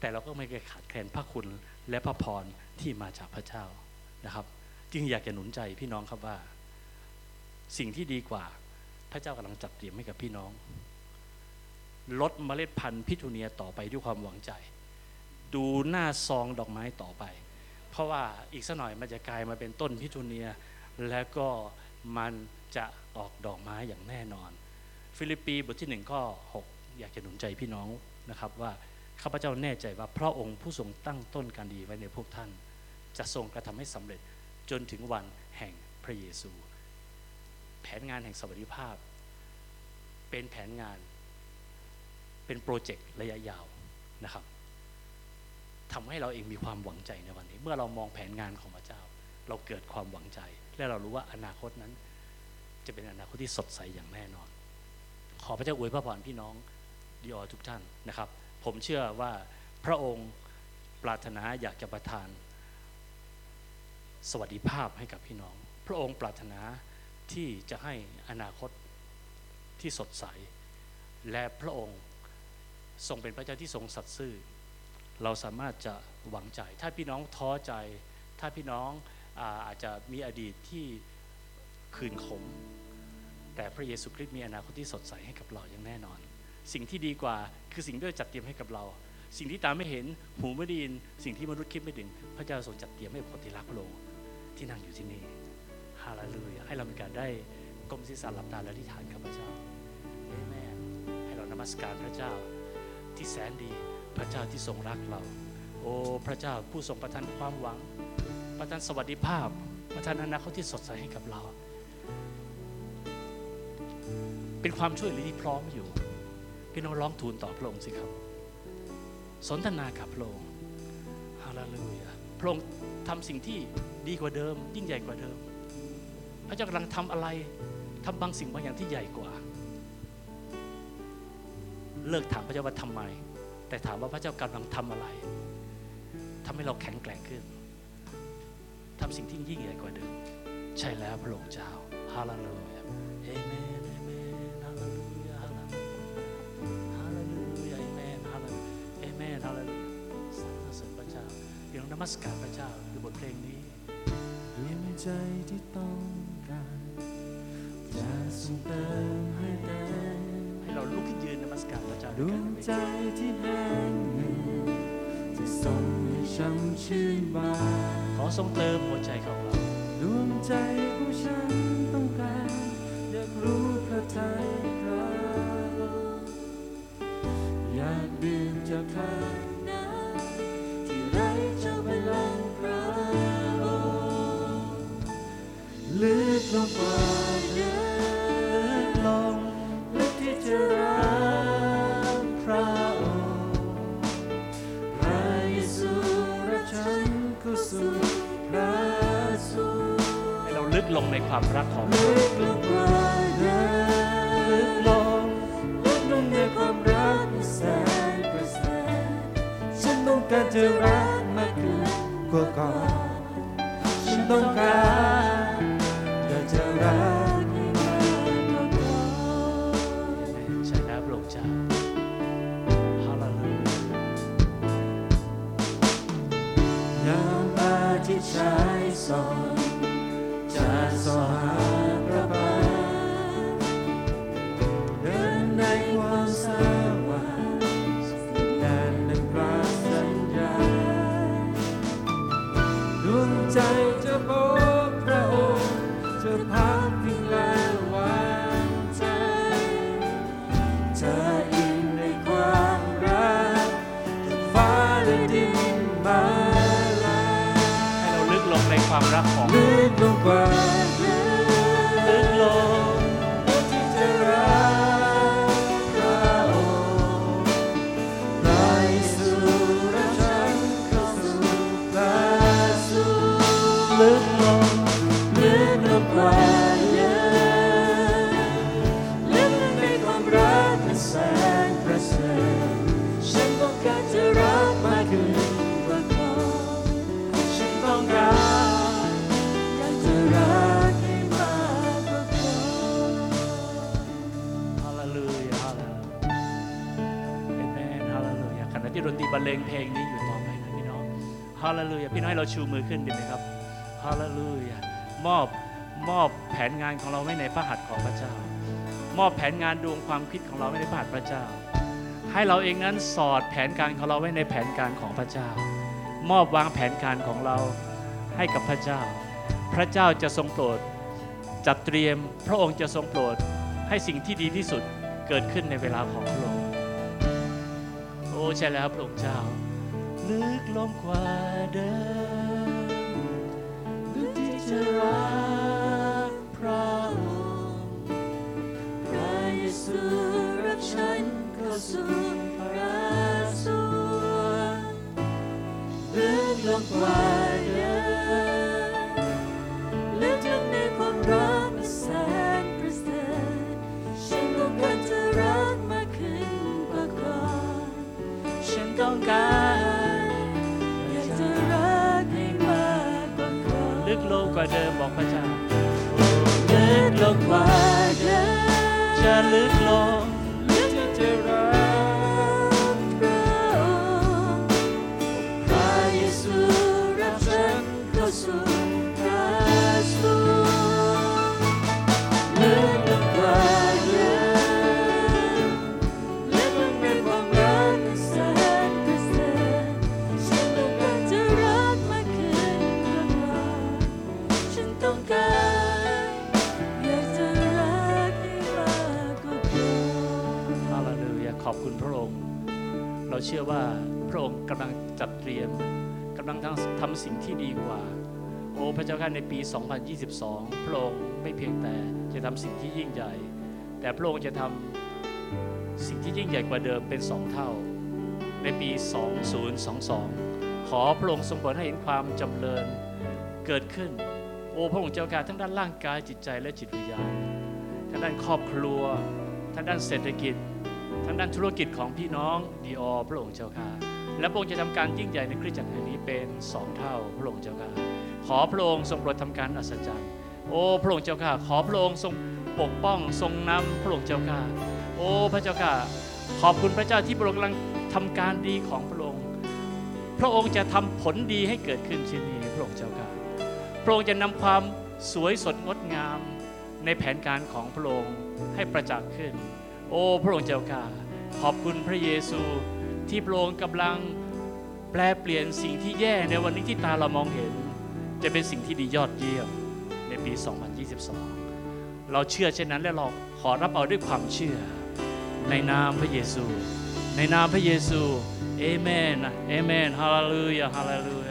แต่เราก็ไม่เคยขาดแคลนพระคุณและพระพรที่มาจากพระเจ้านะครับ จึงอยากจะหนุนใจพี่น้องครับว่า สิ่งที่ดีกว่าพระเจ้ากำลังจัดเตรียมให้กับพี่น้องรดเมล็ดพันธุ์พิทูเนียต่อไปด้วยความหวังใจ ดูหน้าซองดอกไม้ต่อไป เพราะว่าอีกสักหน่อยมันจะกลายมาเป็นต้นพิทูเนีย แล้วก็มันจะออกดอกไม้อย่างแน่นอน ฟิลิปปีบทที่หนึ่งข้อ6อยากจะหนุนใจพี่น้องนะครับว่าข้าพเจ้าแน่ใจว่าพระองค์ผู้ทรงตั้งต้นการดีไว้ในพวกท่าน จะทรงกระทำให้สำเร็จจนถึงวันแห่งพระเยซู แผนงานแห่งสวัสดิภาพ เป็นแผนงานเป็นโปรเจกต์ระยะยาวนะครับ ทำให้เราเองมีความหวังใจในวันนี้ เมื่อเรามองแผนงานของพระเจ้า เราเกิดความหวังใจ และเรารู้ว่าอนาคตนั้น จะเป็นอนาคตที่สดใสอย่างแน่นอน ขอพระเจ้าอวยพระพรพี่น้องดีออทุกท่านนะครับ ผมเชื่อว่าพระองค์ปรารถนาอยากจะประทาน สวัสดิภาพให้กับพี่น้อง พระองค์ปรารถนาที่จะให้อนาคตที่สดใส และพระองค์ทรงเป็นพระเจ้าที่ทรงสัตย์ซื่อ เราสามารถจะหวังใจ ถ้าพี่น้องท้อใจ ถ้าพี่น้องอาอาจจะมีอดีตที่คืนขม แต่พระเยซูคริสต์มีอนาคตที่สดใสให้กับเราอย่างแน่นอน สิ่งที่ดีกว่าคือสิ่งที่จัดเตรียมให้กับเรา สิ่งที่ตาไม่เห็นหูไม่ได้ยิน สิ่งที่มนุษย์คิดไม่ถึง พระเจ้าทรงจัดเตรียมให้คนที่รักพระองค์ที่นั่งอยู่ที่นี่ฮาเลลูยาให้เรามีการได้ก้มศีรษะหลับตาและอธิษฐานกับพระเจ้าเอเมนให้เรานมัสการพระเจ้าที่แสนดี พระเจ้าที่ทรงรักเรา โอ้พระเจ้าผู้ทรงประทานความหวัง ประทานสวัสดิภาพ ประทานอนาคตที่สดใสให้กับเรา เป็นความช่วยเหลือที่พร้อมอยู่พี่น้องร้องทูลต่อพระองค์สิครับ สนทนากับพระองค์ฮาเลลูยาพระองค์ทำสิ่งที่ดีกว่าเดิม ยิ่งใหญ่กว่าเดิม พระเจ้ากำลังทำอะไรทำบางสิ่งบางอย่างที่ใหญ่กว่า เลิกถามพระเจ้าว่าทำไม แต่ถามว่าพระเจ้ากำลังทำอะไรทำให้เราแข็งแกร่งขึ้นทำสิ่งที่ยิ่งใหญ่กว่าเดิม ใช่แล้วพระองค์เจ้าฮาเลลูยาเอเมนเอเมนฮาเลลูยาฮาเลลูยาฮาเลลูยาเอเมนฮาเลลูยาเอเมนฮาเลลูยาสรรเสริญพระเจ้าพี่น้องนมัสการพระเจ้าด้วยบทเพลงนี้ดวงใจที่ต้องการจะส่งเติมให้เต็ม เราลุกขึ้นยืนนมัสการพระเจ้าดด้วยวกันงในเวใจทีที่แห้งเหือดจะส่งให้ช่ำชื่นบานขอทรงเติมหัวใจของเราดวงใจผู้ฉันต้องการอยากรู้พระทัย ความรัก วงใจจะพบพระองค์จะพักิงและวางใจจะอินในความรักจะฟ้าและดินมาลาให้เราลึกลงในความรักของลึกลงกว่า บรรเลงเพลงนี้อยู่ต่อไปนะพี่น้องฮาเลลูยาพี่น้องให้เราชูมือขึ้นดีไหมครับฮาเลลูยามอบมอบแผนงานของเราไว้ในพระหัตถ์ของพระเจ้า มอบแผนงานดวงความคิดของเราไว้ในพระหัตถ์พระเจ้า ให้เราเองนั้นสอดแผนการของเราไว้ในแผนการของพระเจ้า มอบวางแผนการของเราให้กับพระเจ้า พระเจ้าจะทรงโปรดจัดเตรียมพระองค์จะทรงโปรดให้สิ่งที่ดีที่สุดเกิดขึ้นในเวลาของพระองค์โอ้ ใช่แล้วพระองค์เจ้า ลึกลงกว่าเดิมลึกที่จะรักพระองค์พระเยซูรับฉันเข้าสู่พระสวงลึกลงกว่าเดิม ต้องการอยากจะรักให้มากกว่าก่อนลึกลงกว่าเดิมบอกพระเจ้าลึกลงกว่าเดิมจะลึกลงลึกที่จะรัก เชื่อว่าพระองค์กำลังจัดเตรียมกำลังทำทำสิ่งที่ดีกว่า โอ้พระเจ้าข้าในปี 2022 พระองค์ไม่เพียงแต่จะทำสิ่งที่ยิ่งใหญ่ แต่พระองค์จะทำสิ่งที่ยิ่งใหญ่กว่าเดิมเป็นสองเท่า ในปี 2022 ขอพระองค์ทรงโปรดให้เห็นความจำเริญเกิดขึ้น โอ้พระองค์เจ้าการทั้งด้านร่างกายจิตใจและจิตวิญญาณทั้งด้านครอบครัวทั้งด้านเศรษฐกิจ ทั้งด้านธุรกิจของพี่น้องดีออพระองค์เจ้าค่ะ และพระองค์จะทำการยิ่งใหญ่ในคริสตจักรแห่งนี้เป็นสองเท่าพระองค์เจ้าค่ะ ขอพระองค์ทรงโปรดทำการอัศจรรย์ โอ้พระองค์เจ้าค่ะ ขอพระองค์ทรงปกป้องทรงนำพระองค์เจ้าค่ะ โอ้พระเจ้าค่ะ ขอบคุณพระเจ้าที่พระองค์กำลังทำการดีของพระองค์ พระองค์จะทำผลดีให้เกิดขึ้นที่นี้พระองค์เจ้าค่ะ พระองค์จะนำความสวยสดงดงามในแผนการของพระองค์ให้ประจักษ์ขึ้น โอ้พระองค์เจ้าค่ะ ขอบคุณพระเยซู ที่พระองค์กำลังแปลเปลี่ยนสิ่งที่แย่ในวันนี้ที่ตาเรามองเห็น จะเป็นสิ่งที่ดียอดเยี่ยมในปี 2022 เราเชื่อเช่นนั้นและเราขอรับเอาด้วยความเชื่อ ในนามพระเยซู ในนามพระเยซูเอเมนเอเมนฮาเลลูยาฮาเลลู